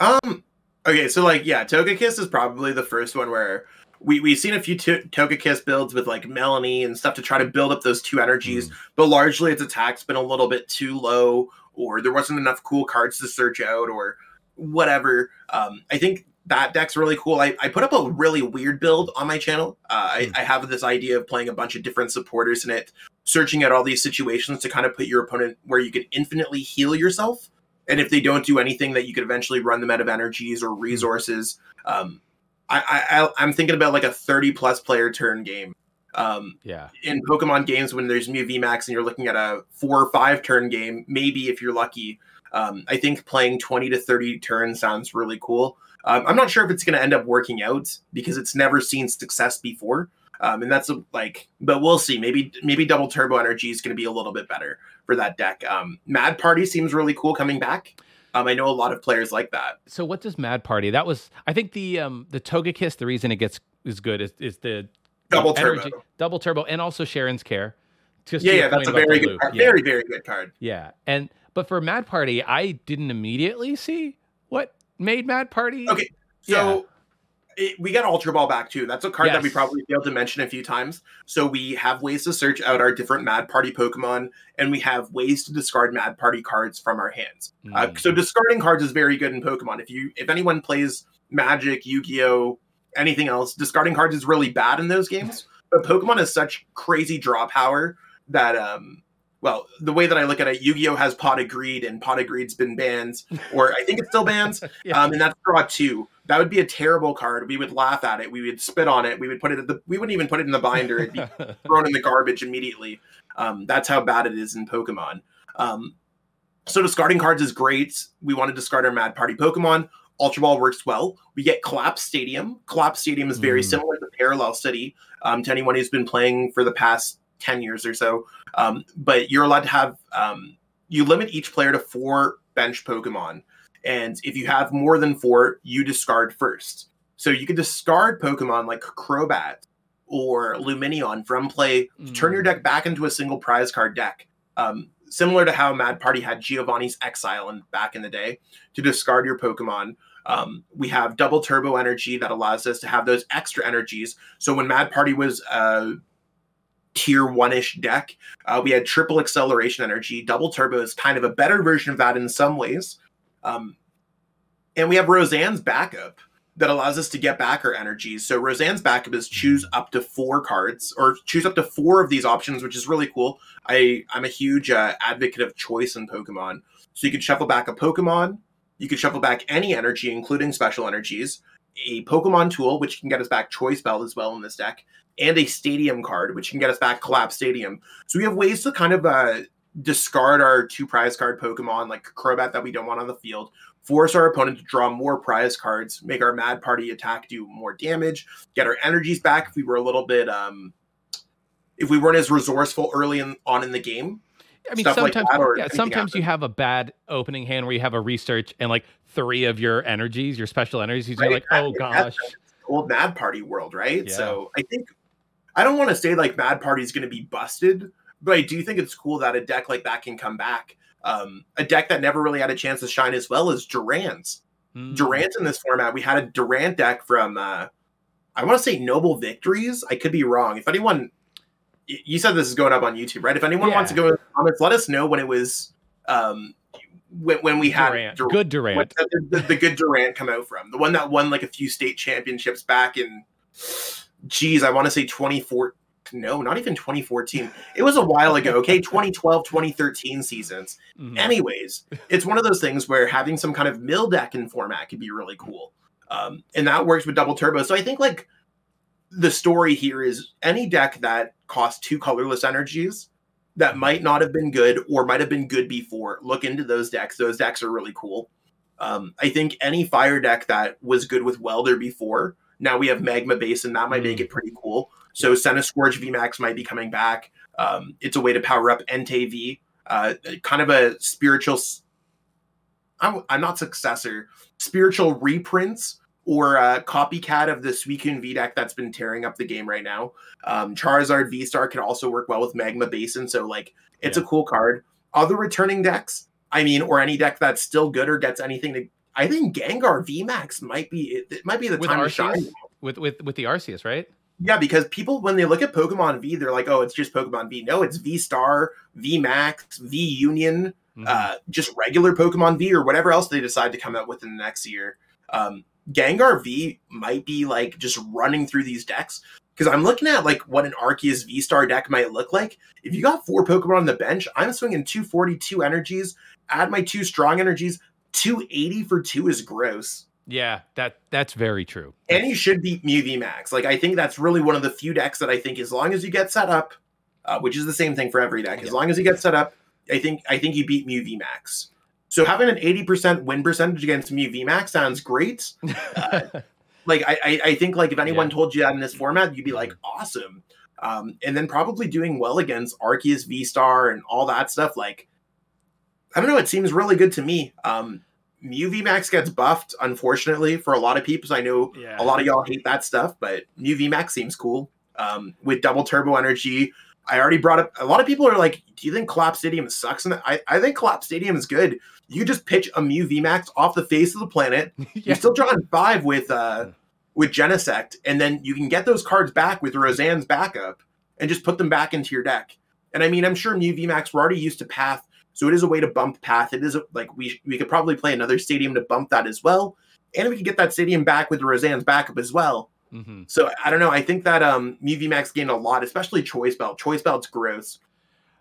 Um. Okay, so like, yeah, Togekiss is probably the first one where we we've seen a few to- Togekiss builds with like Melanie and stuff to try to build up those two energies, but largely its attack's been a little bit too low, or there wasn't enough cool cards to search out, or whatever. Um, I think that deck's really cool. I, I put up a really weird build on my channel. Uh, I, Hmm. I have this idea of playing a bunch of different supporters in it, searching out all these situations to kind of put your opponent where you could infinitely heal yourself. And if they don't do anything, that you could eventually run them out of energies or resources. Um, I, I I'm thinking about like a 30 plus player turn game. Um, Yeah. in Pokemon games when there's Mew VMAX and you're looking at a four or five turn game, maybe if you're lucky. Um, I think playing 20 to 30 turns sounds really cool. Um, I'm not sure if it's going to end up working out because it's never seen success before. Um, and that's a, like, but we'll see. Maybe maybe Double Turbo Energy is going to be a little bit better for that deck. Um, Mad Party seems really cool coming back. Um, I know a lot of players like that. So what does Mad Party? That was I think the um the Togekiss. The reason it gets is good is, is the Double the Turbo. double turbo, and also Cheren's Care. Just Yeah, yeah, that's a very good card. Yeah. Very, very good card. yeah, and but for Mad Party, I didn't immediately see what made Mad Party. Okay, So it, we got Ultra Ball back too. That's a card that we Yes. probably failed to mention a few times. So we have ways to search out our different Mad Party Pokemon, and we have ways to discard Mad Party cards from our hands. Uh, Mm. so discarding cards is very good in Pokemon. If you if anyone plays Magic, Yu-Gi-Oh, anything else, discarding cards is really bad in those games. But Pokemon has such crazy draw power that um well, the way that I look at it, Yu-Gi-Oh has Pot of Greed, and Pot of Greed's been banned, or I think it still bans. Yeah. Um, and that's draw two. That would be a terrible card. We would laugh at it. We would spit on it. We would put it at the. We wouldn't even put it in the binder. It'd be thrown in the garbage immediately. Um, that's how bad it is in Pokemon. Um, so discarding cards is great. We want to discard our Mad Party Pokemon. Ultra Ball works well. We get Collapse Stadium. Collapse Stadium is very Mm. similar to Parallel City um, to anyone who's been playing for the past 10 years or so. Um, but you're allowed to have, um, you limit each player to four bench Pokemon. And if you have more than four, you discard first. So you can discard Pokemon like Crobat or Lumineon from play to turn your Mm. deck back into a single prize card deck. Um, similar to how Mad Party had Giovanni's Exile in, back in the day to discard your Pokemon. Um, we have double turbo energy that allows us to have those extra energies. So when Mad Party was a tier one ish deck, uh, we had triple acceleration energy. Double turbo is kind of a better version of that in some ways. Um, and we have Roseanne's backup that allows us to get back our energies. So Roseanne's backup is choose up to four cards or choose up to four of these options, which is really cool. I I'm a huge uh, advocate of choice in Pokemon. So you could shuffle back a Pokemon, you could shuffle back any energy, including special energies, a Pokemon tool, which can get us back Choice Belt as well in this deck, and a Stadium card, which can get us back Collapse Stadium. So we have ways to kind of uh, discard our two prize card Pokemon, like Crobat that we don't want on the field, force our opponent to draw more prize cards, make our Mad Party attack do more damage, get our energies back if we were a little bit um if we weren't as resourceful early in, on in the game. I mean, like sometimes, or yeah, sometimes you have a bad opening hand where you have a research and like three of your energies, your special energies, you're like, oh gosh, Old Mad Party world, right? Yeah. So I think I don't want to say like Mad Party is going to be busted, but I do think it's cool that a deck like that can come back. Um, a deck that never really had a chance to shine as well as Durant's. Mm. Durant in this format, we had a Durant deck from uh I want to say Noble Victories. I could be wrong. If anyone you said this is going up on YouTube, right? If anyone wants to go in the comments, let us know when it was um when, when we had Durant. Dur- Good Durant. the, the, the good Durant come out from the one that won like a few state championships back in, geez, I want to say 2014. No, not even 2014. It was a while ago. Okay, 2012, 2013 seasons. Mhm. Anyways, it's one of those things where having some kind of mill deck in format could be really cool. Um, and that works with double turbo. So I think like the story here is any deck that costs two colorless energies that might not have been good or might have been good before, look into those decks. Those decks are really cool. Um, I think any fire deck that was good with Welder before, now we have Magma Basin, that might make Mm. it pretty cool. So Centiskorch VMAX might be coming back. Um, it's a way to power up Entei V, uh, kind of a spiritual. I'm, I'm not successor, spiritual reprints or a copycat of the Suicune V deck that's been tearing up the game right now. Um, Charizard V Star can also work well with Magma Basin, so like it's a cool card. Other returning decks, I mean, or any deck that's still good or gets anything to. I think Gengar V Max might be it, might be the With time to shine. With with with the Arceus, right? Yeah, because people when they look at Pokemon V, they're like, "Oh, it's just Pokemon V." No, it's V Star, V Max, V Union, Mhm. uh, just regular Pokemon V or whatever else they decide to come out with in the next year. Um, Gengar V might be like just running through these decks because I'm looking at like what an Arceus V Star deck might look like. If you got four Pokemon on the bench, I'm swinging 242 energies. Add my two strong energies. 280 for two is gross. yeah, that that's very true. And you should beat Mew V Max. Like I think that's really one of the few decks that I think as long as you get set up, uh, which is the same thing for every deck, as Yeah. long as you get set up, I think I think you beat Mew V Max. So having an 80% win percentage against Max sounds great. Like I, I, think like if anyone Yeah. told you that in this format, you'd be like, awesome. Um, and then probably doing well against Arceus V Star and all that stuff. Like, I don't know, it seems really good to me. Um, Max gets buffed, unfortunately, for a lot of people. I know yeah. a lot of y'all hate that stuff, but Mew VMAX seems cool. Um, with double turbo energy, I already brought up. A lot of people are like, "Do you think Collapse Stadium sucks?" And I, I think Collapse Stadium is good. You just pitch a Mew VMAX off the face of the planet. yeah. You're still drawing five with uh with Genesect, and then you can get those cards back with Roseanne's backup and just put them back into your deck. And I mean, I'm sure Mew VMAX we're already used to Path, so it is a way to bump Path. It is a, like we we could probably play another stadium to bump that as well, and we could get that stadium back with Roseanne's backup as well. Mhm. So I don't know. I think that um VMAX gained a lot, especially Choice Belt. Choice Belt's gross.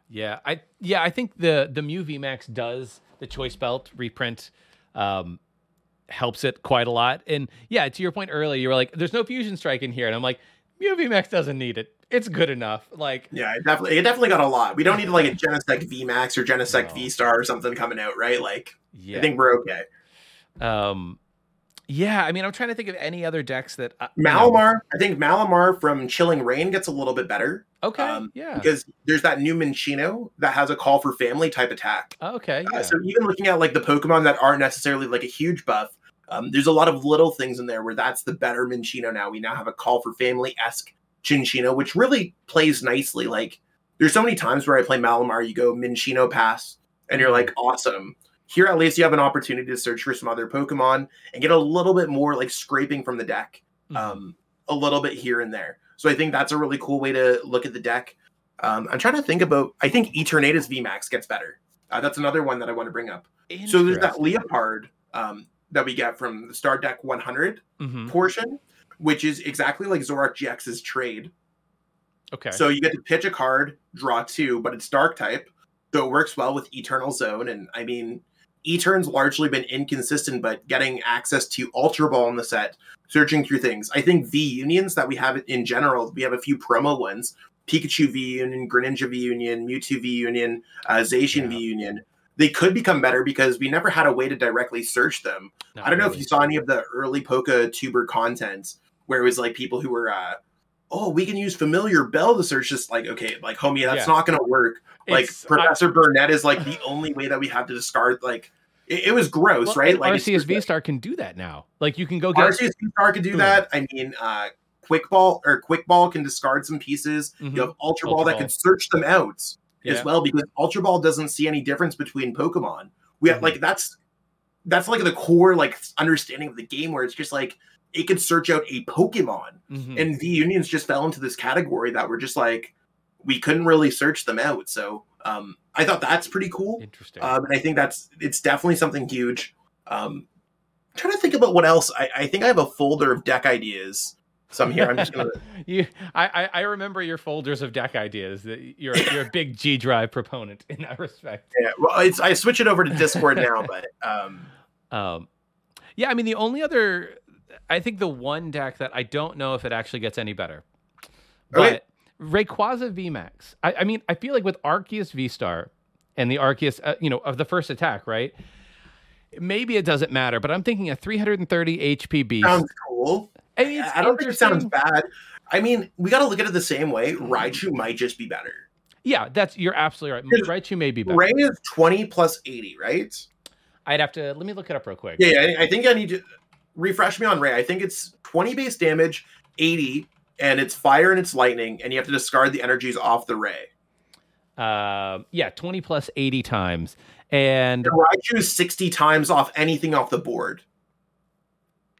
Yeah, I yeah, I think the the Mew VMAX does the choice belt reprint um helps it quite a lot. And yeah, to your point earlier, you were like, there's no fusion strike in here. And I'm like, Mew VMAX doesn't need it. It's good enough. Like Yeah, it definitely it definitely got a lot. We don't need like a Genesect VMAX or Genesect No. V Star or something coming out, right? Like yeah. I think we're okay. um yeah, I mean I'm trying to think of any other decks that know- Malamar, I think Malamar from Chilling Reign gets a little bit better Okay. um, yeah. because there's that new Minccino that has a call for family type attack. Okay. Uh, Yeah. so even looking at like the Pokemon that aren't necessarily like a huge buff, um, there's a lot of little things in there where that's the better Minccino now. We now have a call for family esque Cinccino, which really plays nicely. Like there's so many times where I play Malamar, you go Minccino pass, and you're like, awesome. Here at least you have an opportunity to search for some other Pokemon and get a little bit more like scraping from the deck Mhm. um, a little bit here and there. So I think that's a really cool way to look at the deck. Um, I'm trying to think about. I think Eternatus VMAX gets better. Uh, that's another one that I want to bring up. So there's that Liepard um, that we get from the Star Deck 100 Mhm. portion, which is exactly like Zoroark GX's trade. Okay. So you get to pitch a card, draw two, but it's Dark type, so it works well with Eternal Zone. And I mean, Etern's largely been inconsistent, but getting access to Ultra Ball in the set, searching through things. I think V unions that we have in general, we have a few promo ones. Pikachu V Union, Greninja V Union, Mewtwo V Union, uh, Zacian Yeah. V Union. They could become better because we never had a way to directly search them. Not I don't know if you saw any of the early Poke tuber content where it was like people who were, uh, oh, we can use familiar Bell to search this. Like, okay, like homie, that's Yeah. not going to work. Like It's- I- Professor Burnett is like the only way that we have to discard. Like, it, it was gross, well, right? Like Arceus V Star can do that now. Like you can go get Arceus Star could do Hmm. that. I mean, uh, Quick Ball or Quick Ball can discard some pieces. Mhm. You have Ultra, Ultra Ball that can search them out Yeah. as well because Ultra Ball doesn't see any difference between Pokemon. We have Mhm. like that's that's like the core like understanding of the game where it's just like it could search out a Pokemon. Mhm. And the Unions just fell into this category that we're just like we couldn't really search them out. So Um, I thought that's pretty cool. Interesting. Um, and I think that's it's definitely something huge. Um, I'm trying to think about what else. I, I think I have a folder of deck ideas. So I'm here. I'm just gonna. you, I, I, I remember your folders of deck ideas. That you're you're a big G Drive proponent in that respect. Yeah, well, it's I switch it over to Discord now, but um, Um, yeah, I mean the only other, I think the one deck that I don't know if it actually gets any better, Okay. but Rayquaza VMAX. I, I mean, I feel like with Arceus V Star and the Arceus, uh, you know, of the first attack, right? Maybe it doesn't matter, but I'm thinking a 330 HP beast. sounds cool. I, mean, it's I don't think it sounds bad. I mean, we got to look at it the same way. Raichu might just be better. Yeah, that's you're absolutely right. Raichu may be better. Ray is 20 plus 80, right? I'd have to let me look it up real quick. Yeah, yeah. I I think I need to refresh me on Ray. I think it's 20 base damage, 80, and it's fire and it's lightning, and you have to discard the energies off the Ray. Um, yeah, 20 plus 80 times. And And Raichu is 60 times off anything off the board.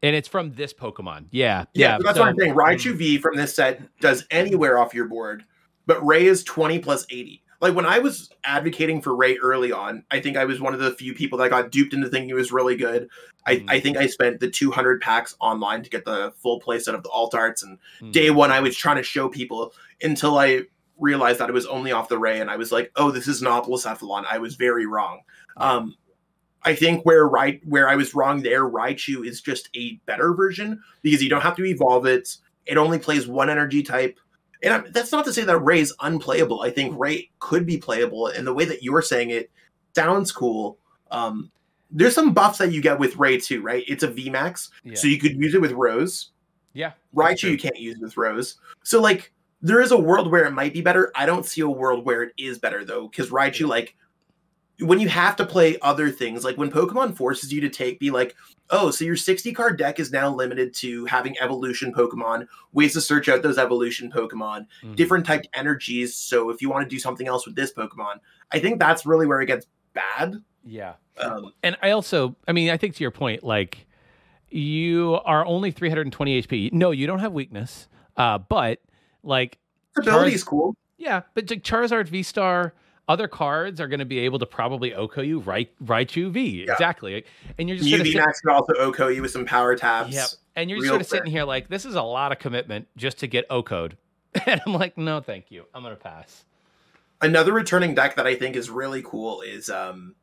and it's from this Pokemon. Yeah. Yeah, Yeah. so that's so- what I'm saying. Raichu V from this set does anywhere off your board, but Ray is 20 plus 80. Like when I was advocating for Ray early on, I think I was one of the few people that got duped into thinking he was really good. I, Mhm. I think I spent the 200 packs online to get the full playset of the alt arts. And Mm. day one, I was trying to show people until I realized that it was only off the Ray. And I was like, oh, this is not Blacephalon. I was very wrong. Um, I think where right where I was wrong there, Raichu is just a better version because you don't have to evolve it. It only plays one energy type. And I'm, that's not to say that Ray's unplayable. I think Ray could be playable, and the way that you're saying it sounds cool. Um, there's some buffs that you get with Ray too, right? It's a VMAX, Yeah. so you could use it with Rose. yeah. Raichu you can't use with Rose. So like there is a world where it might be better. I don't see a world where it is better though, because Raichu like when you have to play other things, like when Pokemon forces you to take be like, oh, so your 60 card deck is now limited to having evolution Pokemon, ways to search out those evolution Pokemon, Mhm. different type energies. So if you want to do something else with this Pokemon, I think that's really where it gets bad. Yeah. Um, And I also, I mean, I think to your point, like you are only 320 HP. No, you don't have weakness. Uh, but like, ability is cool. yeah, but like Charizard V Star, other cards are going to be able to probably OHKO you right, Raichu V. Yeah. Exactly. And you're just UV sit- Max could also OHKO you with some power taps. Yep. And you're just sort of fair. sitting here like, this is a lot of commitment just to get O code. And I'm like, no, thank you. I'm going to pass. Another returning deck that I think is really cool is um,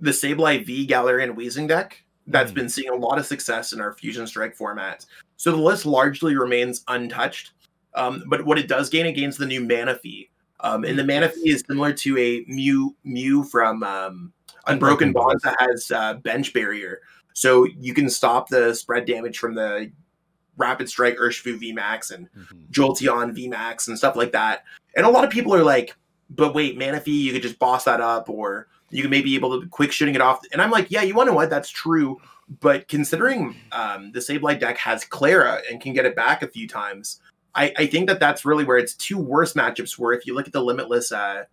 the Sableye V Galarian Weezing deck. That's Mm. been seeing a lot of success in our Fusion Strike format. So the list largely remains untouched. Um, but what it does gain, it gains the new Manaphy. Um, and the Yes. Manaphy is similar to a Mew Mew from um, Unbroken Bonds that has uh, bench barrier. So you can stop the spread damage from the Rapid Strike Urshifu VMAX and Mhm. Jolteon VMAX and stuff like that. And a lot of people are like, but wait, Manaphy, you could just boss that up, or you can maybe be able to quick shooting it off. And I'm like, yeah, you want to what? That's true. But considering um, the Sableye deck has Klara and can get it back a few times, I, I think that that's really where its two worst matchups were. If you look at the limitless uh,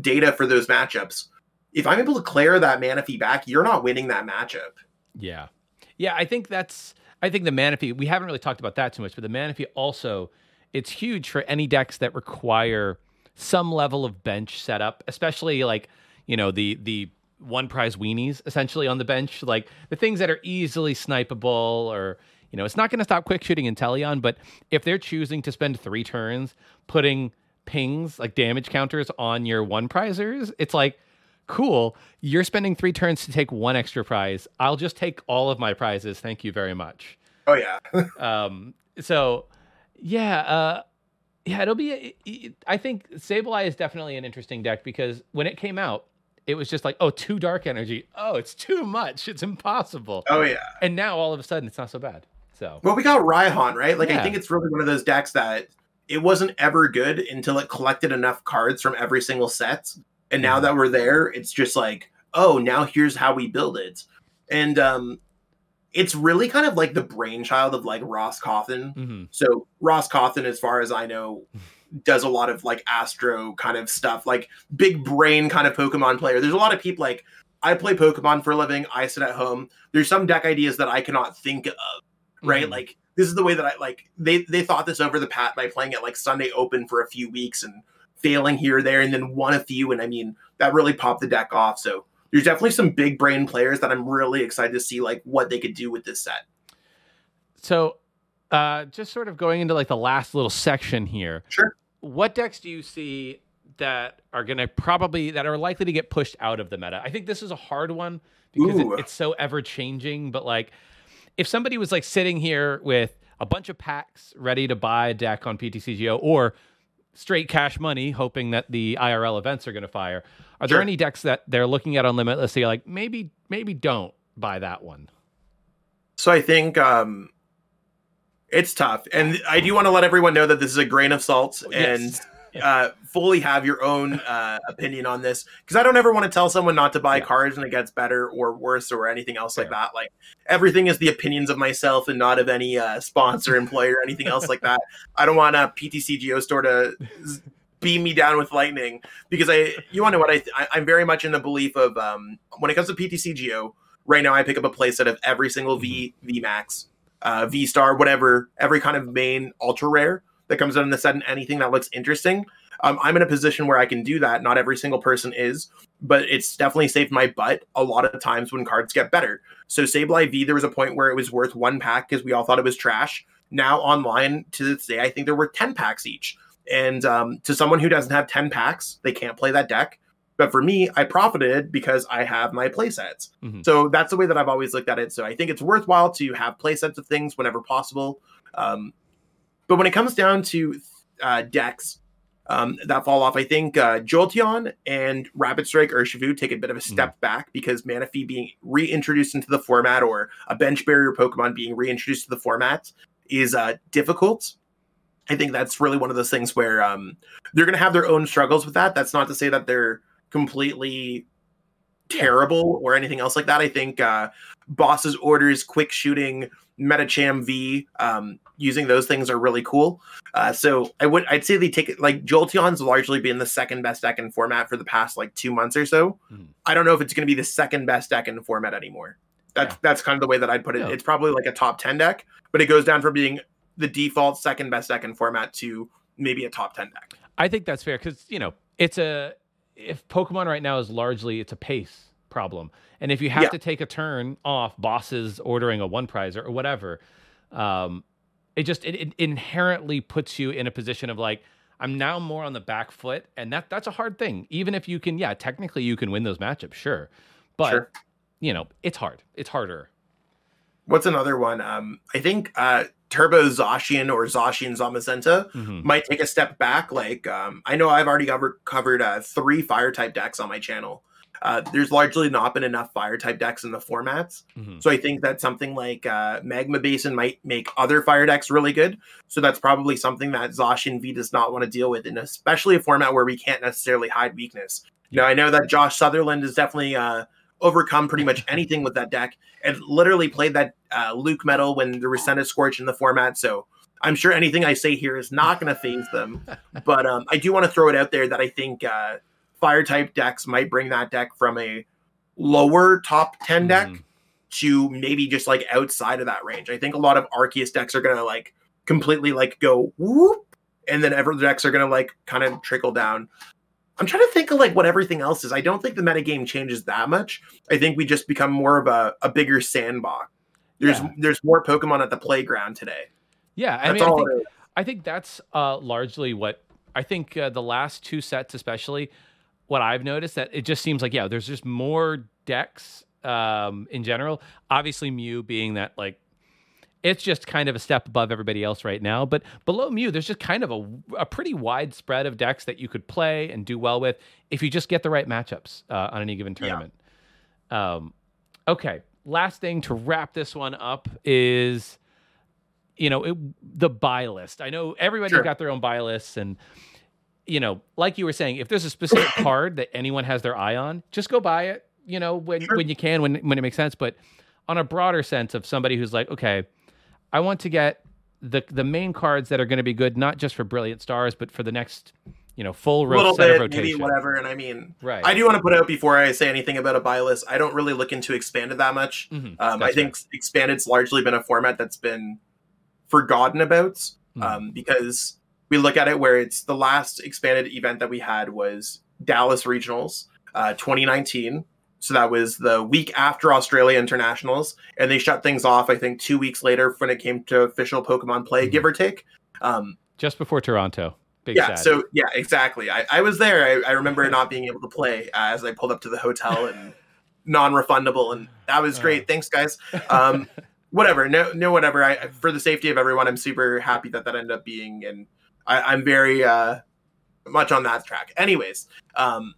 data for those matchups, if I'm able to clear that Manaphy back, you're not winning that matchup. Yeah. Yeah, I think that's I think the Manaphy, we haven't really talked about that too much, but the Manaphy also it's huge for any decks that require some level of bench setup, especially like, you know, the the one prize weenies essentially on the bench, like the things that are easily snipeable or you know, it's not going to stop quick shooting Inteleon, but if they're choosing to spend 3 turns putting pings like damage counters on your one prizers, it's like cool. You're spending three turns to take one extra prize. I'll just take all of my prizes. Thank you very much. Oh yeah, Um, so yeah, uh, yeah, it'll be. I think Sableye is definitely an interesting deck because when it came out, it was just like, oh, too dark energy. Oh, it's too much. It's impossible. oh yeah. And now all of a sudden, it's not so bad. So Well, we got Raihan, right? Like, Yeah. I think it's really one of those decks that it wasn't ever good until it collected enough cards from every single set. And now Mhm. that we're there, it's just like, oh, now here's how we build it. And um, it's really kind of like the brainchild of like Ross Cawthon. mhm. So Ross Cawthon, as far as I know, does a lot of like Astro kind of stuff, like big brain kind of Pokemon player. There's a lot of people like I play Pokemon for a living. I sit at home. There's some deck ideas that I cannot think of. Right, Mhm. like this is the way that I like. They they thought this over the pat by playing it like Sunday Open for a few weeks and failing here or there and then won a few. And I mean, that really popped the deck off. So there's definitely some big brain players that I'm really excited to see like what they could do with this set. So, uh, just sort of going into like the last little section here. Sure. What decks do you see that are going to probably that are likely to get pushed out of the meta? I think this is a hard one because it, it's so ever changing. But like, if somebody was like sitting here with a bunch of packs ready to buy a deck on PTCGO or straight cash money, hoping that the IRL events are going to fire, are sure. there any decks that they're looking at on Limitless? Say like maybe maybe don't buy that one. So I think um it's tough, and I do want to let everyone know that this is a grain of salt, yes. Uh, fully have your own uh, opinion on this because I don't ever want to tell someone not to buy yeah. cards and it gets better or worse or anything else like that. Like everything is the opinions of myself and not of any uh, sponsor, employer, or anything else like that. I don't want a PTCGO store to beam me down with lightning because I you want to know what I, th- I am very much in the belief of um, when it comes to PTCGO. Right now, I pick up a playset of every single V mm-hmm. V Max uh, V Star, whatever, every kind of main ultra rare that comes out in the set and anything that looks interesting. Um, I'm in a position where I can do that. Not every single person is, but it's definitely saved my butt a lot of times when cards get better. So Sableye V, there was a point where it was worth one pack because we all thought it was trash. Now online to this day, I think there were 10 packs each. And um, to someone who doesn't have 10 packs, they can't play that deck. But for me, I profited because I have my play sets. Mm-hmm. So that's the way that I've always looked at it. So I think it's worthwhile to have play sets of things whenever possible. Um, but when it comes down to uh, decks um, that fall off, I think uh, Jolteon and Rapid Strike Urshifu take a bit of a mm-hmm. step mm-hmm. back because Manaphy being reintroduced into the format or a bench barrier Pokemon being reintroduced to the format is uh, difficult. I think that's really one of those things where um, they're going to have their own struggles with that. That's not to say that they're completely terrible or anything else like that. I think uh, Boss's orders, quick shooting, Medicham V, um, using those things are really cool. Uh, so I would I'd say they take it like Jolteon's largely been the second best deck in format for the past like two months or so. Mm-hmm. I don't know if it's going to be the second best deck in format anymore. That's yeah. that's kind of the way that I'd put it. Yeah. It's probably like a top ten deck, but it goes down from being the default second best deck in format to maybe a top ten deck. I think that's fair because you know it's a if Pokemon right now is largely it's a pace problem, and if you have yeah. to take a turn off bosses ordering a one prize or, whatever, um, it just it, it, inherently puts you in a position of like I'm now more on the back foot, and that that's a hard thing. Even if you can, yeah, technically you can win those matchups, sure, but sure. you know it's hard. It's harder. What's another one? Um, I think uh, Turbo Zacian or Zacian Zamazenta mm-hmm. might take a step back. Like um, I know I've already covered covered uh, three fire type decks on my channel. Uh, there's largely not been enough fire type decks in the formats, mm-hmm. so I think that something like uh, Magma Basin might make other fire decks really good. So that's probably something that Zacian V does not want to deal with, and especially a format where we can't necessarily hide weakness. You know, I know that Josh Sutherland is definitely uh, overcome pretty much anything with that deck and literally played that uh, Luke Metal when there was Centiskorch in the format. So I'm sure anything I say here is not going to phase them. but um, I do want to throw it out there that I think uh, fire type decks might bring that deck from a lower top 10 deck mm. to maybe just like outside of that range. I think a lot of Arceus decks are going to like completely like go whoop and then ever decks are going to like kind of trickle down. I'm trying to think of like what everything else is. I don't think the metagame changes that much. I think we just become more of a, a bigger sandbox. There's yeah. there's more Pokemon at the playground today. Yeah, I that's mean, I think, I think that's uh, largely what I think uh, the last two sets, especially what I've noticed that it just seems like yeah, there's just more decks um, in general. Obviously, Mew being that like it's just kind of a step above everybody else right now. But below Mew, there's just kind of a, a pretty wide spread of decks that you could play and do well with if you just get the right matchups uh, on any given tournament. Yeah. Um, okay, last thing to wrap this one up is, you know, it, the buy list. I know everybody's sure. got their own buy lists, and you know, like you were saying, if there's a specific card that anyone has their eye on, just go buy it. You know, when sure. when you can, when when it makes sense. But on a broader sense of somebody who's like, okay I want to get the the main cards that are going to be good, not just for Brilliant Stars, but for the next you know full ro- set bit, of rotation. Maybe whatever. And I mean, right. I do want to put out before I say anything about a buy list. I don't really look into expanded that much. Mm-hmm. Um, I think expanded's largely been a format that's been forgotten about mm-hmm. um, because we look at it where it's the last expanded event that we had was Dallas Regionals uh, 2019. So that was the week after Australia Internationals, and they shut things off. I think two weeks later when it came to official Pokemon play, mm-hmm. give or take. Um, Just before Toronto. Big yeah. Sad. So yeah, exactly. I, I was there. I, I remember not being able to play uh, as I pulled up to the hotel and non-refundable, and that was great. Uh. Thanks, guys. Um, whatever. No, no, whatever. I for the safety of everyone, I'm super happy that that ended up being, and I, am very uh, much on that track. Anyways, um,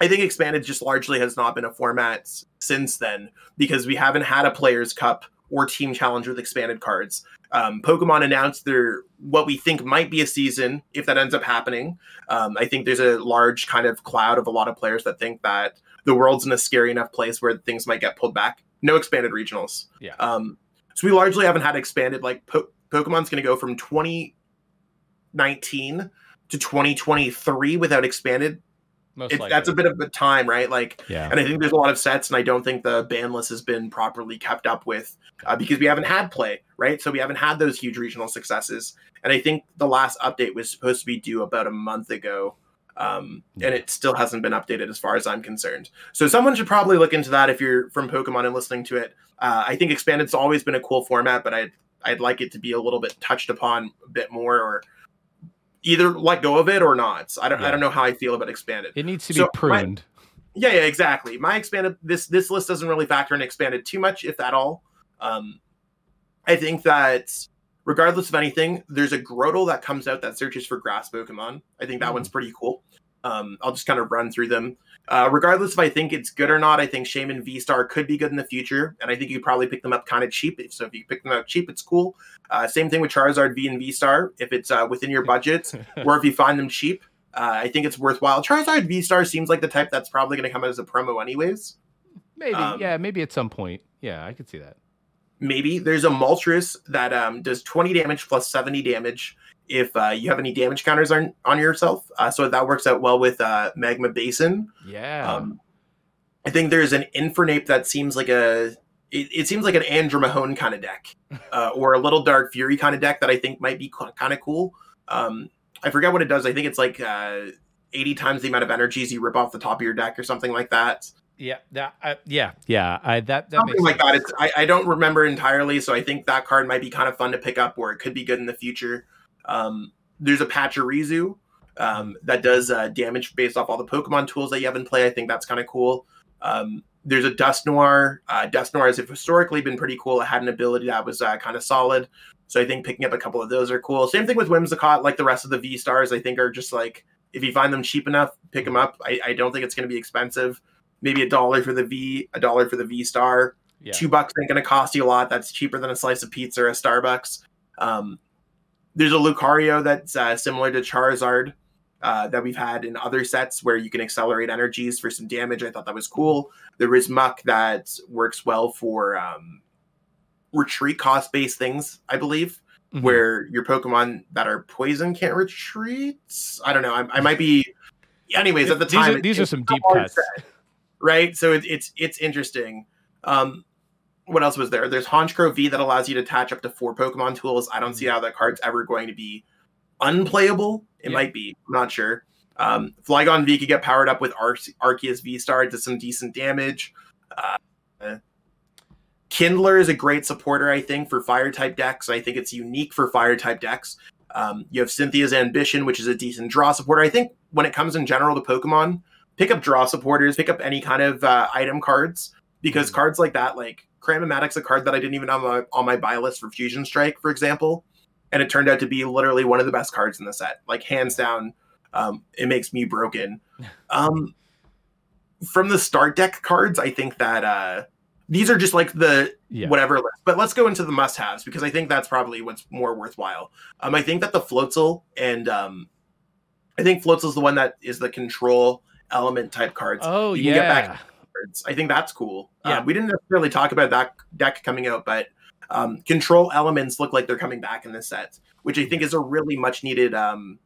I think expanded just largely has not been a format since then because we haven't had a players cup or team challenge with expanded cards. Um, Pokemon announced their what we think might be a season if that ends up happening. Um, I think there's a large kind of cloud of a lot of players that think that the world's in a scary enough place where things might get pulled back. No expanded regionals. Yeah. Um, so we largely haven't had expanded. Like po- Pokemon's going to go from 2019 to 2023 without expanded it, that's a bit of a time, right? Like, yeah. And I think there's a lot of sets, and I don't think the ban list has been properly kept up with uh, because we haven't had play, right? So we haven't had those huge regional successes. And I think the last update was supposed to be due about a month ago, um, yeah. and it still hasn't been updated as far as I'm concerned. So someone should probably look into that if you're from Pokemon and listening to it. Uh, I think expanded's always been a cool format, but I'd I'd like it to be a little bit touched upon a bit more, or either let go of it or not. I don't yeah. I don't know how I feel about expanded. It needs to be so pruned. My, yeah, yeah, exactly. My expanded this this list doesn't really factor in expanded too much, if at all. Um, I think that regardless of anything, there's a Grotle that comes out that searches for grass Pokemon. I think that mm. one's pretty cool. Um, I'll just kind of run through them. Uh, regardless if I think it's good or not, I think Shaymin V Star could be good in the future, and I think you probably pick them up kind of cheap. So if you pick them up cheap, it's cool. Uh, same thing with Charizard V and V Star if it's uh, within your budget, or if you find them cheap. Uh, I think it's worthwhile. Charizard V Star seems like the type that's probably going to come out as a promo, anyways. Maybe, um, yeah, maybe at some point. Yeah, I could see that. Maybe there's a Moltres that um, does 20 damage plus 70 damage if uh, you have any damage counters on on yourself. Uh, so that works out well with uh, Magma Basin. Yeah. Um, I think there's an Infernape that seems like a it, it seems like an Andrew Mahone kind of deck, uh, or a Little Dark Fury kind of deck that I think might be kind of cool. Um, I forget what it does. I think it's like uh, 80 times the amount of energies you rip off the top of your deck or something like that. Yeah, that uh, yeah, yeah. I that, that something like sense. that. It's I, I don't remember entirely, so I think that card might be kind of fun to pick up, or it could be good in the future. Um, there's a Pachirisu um, that does uh, damage based off all the Pokemon tools that you have in play. I think that's kind of cool. Um, there's a Dusknoir. Uh, Dusknoir has historically been pretty cool. It had an ability that was uh, kind of solid. So I think picking up a couple of those are cool. Same thing with Whimsicott, like the rest of the V stars. I think are just like if you find them cheap enough, pick them up. I, I don't think it's going to be expensive. Maybe a dollar for the V, a dollar for the V star. Yeah. Two bucks ain't going to cost you a lot. That's cheaper than a slice of pizza or a Starbucks. Um, there's a Lucario that's uh, similar to Charizard uh, that we've had in other sets where you can accelerate energies for some damage. I thought that was cool. There is Muk that works well for um, retreat cost based things, I believe, mm-hmm. where your Pokemon that are poison can't retreat. I don't know. I, I might be. Anyways, at the time, these are, these are some deep cuts, set, right? So it, it's it's interesting. Um, what else was there? There's Honchkrow V that allows you to attach up to four Pokemon tools. I don't see mm-hmm. how that card's ever going to be unplayable. It yeah. might be. I'm not sure. Um, Flygon V could get powered up with Ar- Arceus V Star to some decent damage. Uh, Kindler is a great supporter, I think, for fire type decks. I think it's unique for fire type decks. Um, you have Cynthia's Ambition, which is a decent draw supporter. I think when it comes in general to Pokemon, pick up draw supporters, pick up any kind of uh, item cards because mm-hmm. cards like that, like Cram-O-Matic's a card that I didn't even have on my, on my buy list for Fusion Strike, for example, and it turned out to be literally one of the best cards in the set, like hands down. Um, it makes me broken. Um, from the start deck cards, I think that uh, these are just like the yeah. whatever list. But let's go into the must-haves because I think that's probably what's more worthwhile. Um, I think that the Floatzel and um, I think Floatzel is the one that is the control element type cards. Oh you yeah I think that's cool. Uh, yeah. Uh, we didn't necessarily talk about that deck coming out, but um, control elements look like they're coming back in this set, which I think is a really much needed um,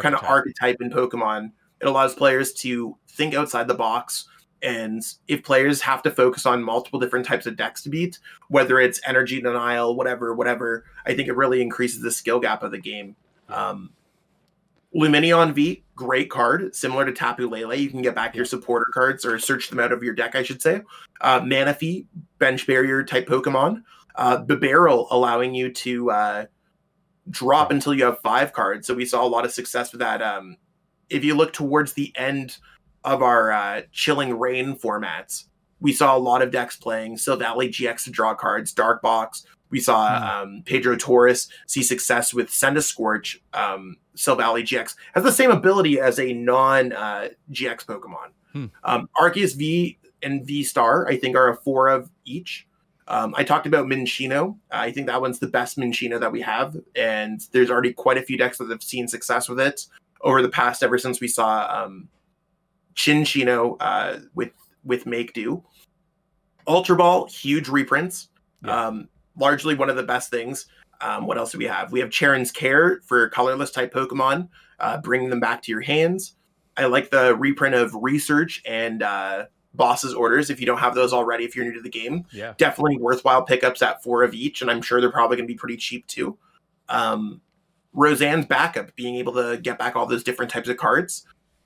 kind of archetype in Pokemon. It allows players to think outside the box. And if players have to focus on multiple different types of decks to beat, whether it's energy denial, whatever, whatever, I think it really increases the skill gap of the game. Um, Lumineon V, great card, similar to Tapu Lele. You can get back your supporter cards or search them out of your deck, I should say. Uh, Manaphy, bench barrier type Pokemon. Uh, Bibarel, allowing you to uh, drop until you have five cards. So we saw a lot of success with that. Um, if you look towards the end of our uh, Chilling Reign formats, we saw a lot of decks playing Silvally GX to draw cards, Dark Box. We saw Hmm. um, Pedro Torres see success with Centiskorch. Um, Silvally GX has the same ability as a non uh, GX Pokemon. Hmm. Um, Arceus V and V Star, I think, are a four of each. Um, I talked about Minccino. I think that one's the best Minccino that we have, and there's already quite a few decks that have seen success with it over the past. Ever since we saw um, Cinccino uh, with with Make Do, Ultra Ball, huge reprints. Yeah. Um, largely one of the best things. Um, what else do we have? We have Cheren's Care for colorless type Pokemon, uh, bringing them back to your hands. I like the reprint of Research and uh, Boss's Orders. If you don't have those already, if you're new to the game, Yeah. definitely worthwhile pickups at four of each, and I'm sure they're probably going to be pretty cheap too. Um, Roseanne's backup, being able to get back all those different types of cards,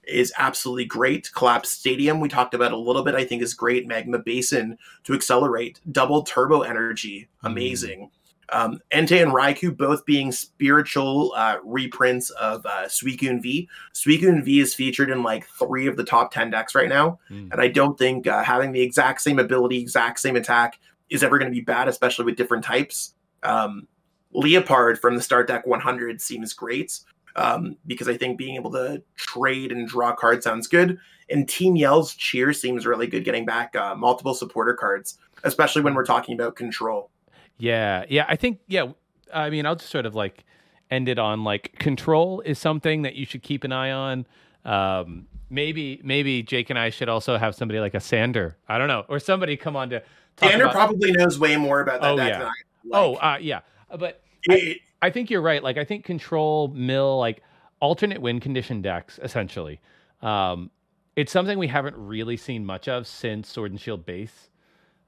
is absolutely great. Collapse Stadium, we talked about a little bit, I think is great. Magma Basin to accelerate, double turbo energy, amazing. Um, Entei and Raikou both being spiritual uh, reprints of uh, Suicune V. Suicune V is featured in like three of the top 10 decks right now. Mm. And I don't think uh, having the exact same ability, exact same attack is ever going to be bad, especially with different types. Um, Liepard from the start deck 100 seems great um, because I think being able to trade and draw cards sounds good. And Team Yell's cheer seems really good, getting back uh, multiple supporter cards, especially when we're talking about control. Yeah, yeah. I think yeah. I mean, I'll just sort of like end it on like control is something that you should keep an eye on. Um, maybe maybe Jake and I should also have somebody like a Sander. I don't know, or somebody come on to talk Tanner about- probably knows way more about that Oh, yeah. than I. Oh, uh, yeah, but it- I think you're right. Like I think control mill like alternate win condition decks essentially. Um, it's something we haven't really seen much of since Sword and Shield base,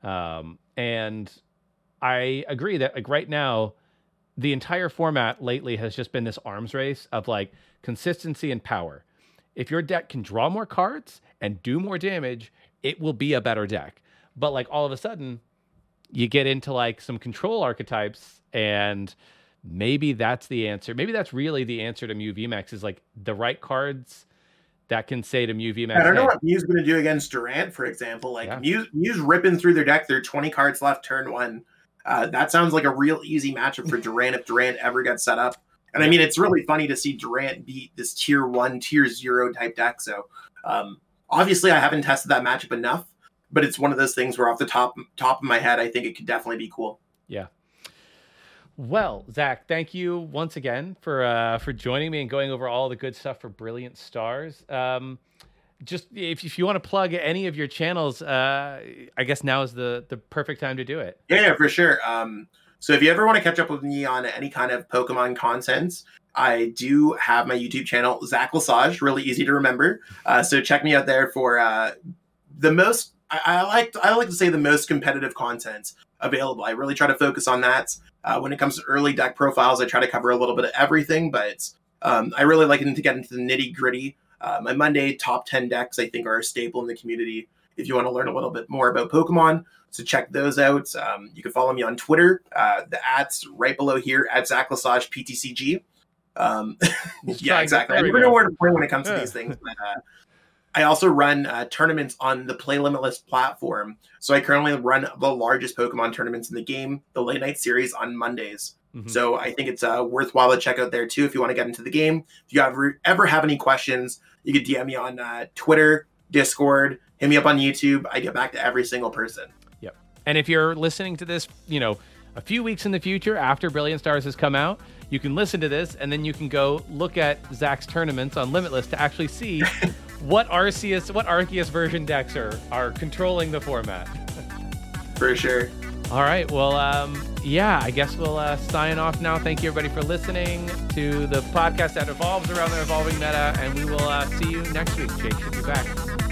um, and I agree that like right now, the entire format lately has just been this arms race of like consistency and power. If your deck can draw more cards and do more damage, it will be a better deck. But like all of a sudden, you get into like some control archetypes and maybe that's the answer. Maybe that's really the answer to Mew VMAX is like the right cards that can say to Mew VMAX. I don't know "Hey, what Mew's going to do against Durant, for example. Like Yeah. Mew, Mew's ripping through their deck. There are 20 cards left, turn one. Uh, that sounds like a real easy matchup for Durant if Durant ever gets set up. And I mean, it's really funny to see Durant beat this tier one, tier zero type deck. So um, obviously, I haven't tested that matchup enough, but it's one of those things where off the top top of my head, I think it could definitely be cool. Well, Zach, thank you once again for uh, for joining me and going over all the good stuff for Brilliant Stars. Um, just if, if you want to plug any of your channels, uh, I guess now is the the perfect time to do it. Yeah, for sure. Um, so if you ever want to catch up with me on any kind of Pokemon content, I do have my YouTube channel, Zach Lesage, really easy to remember. Uh, so check me out there for uh, the most. I, I like I like to say the most competitive content available. I really try to focus on that. Uh, when it comes to early deck profiles, I try to cover a little bit of everything, but um, I really like to get into the nitty gritty. Uh, my Monday top ten decks, I think, are a staple in the community. If you want to learn a little bit more about Pokemon, so check those out. Um, you can follow me on Twitter. Uh, the ads right below here at Zach Lesage PTCG. Um, yeah, exactly. I never know where to point when it comes to these things. But uh, I also run uh, tournaments on the Play Limitless platform. So I currently run the largest Pokemon tournaments in the game, the late night series on Mondays. Mhm. So I think it's uh, worthwhile to check out there too if you want to get into the game. If you ever ever have any questions, you can DM me on uh, Twitter, Discord, hit me up on YouTube. I get back to every single person. Yep. And if you're listening to this, you know, a few weeks in the future after Brilliant Stars has come out, you can listen to this and then you can go look at Zach's tournaments on Limitless to actually see what Arceus, what Arceus version decks are are controlling the format. For sure. All right. Well, um, yeah, I guess we'll uh, sign off now. Thank you, everybody, for listening to the podcast that evolves around the evolving meta, and we will uh, see you next week. Jake should be back.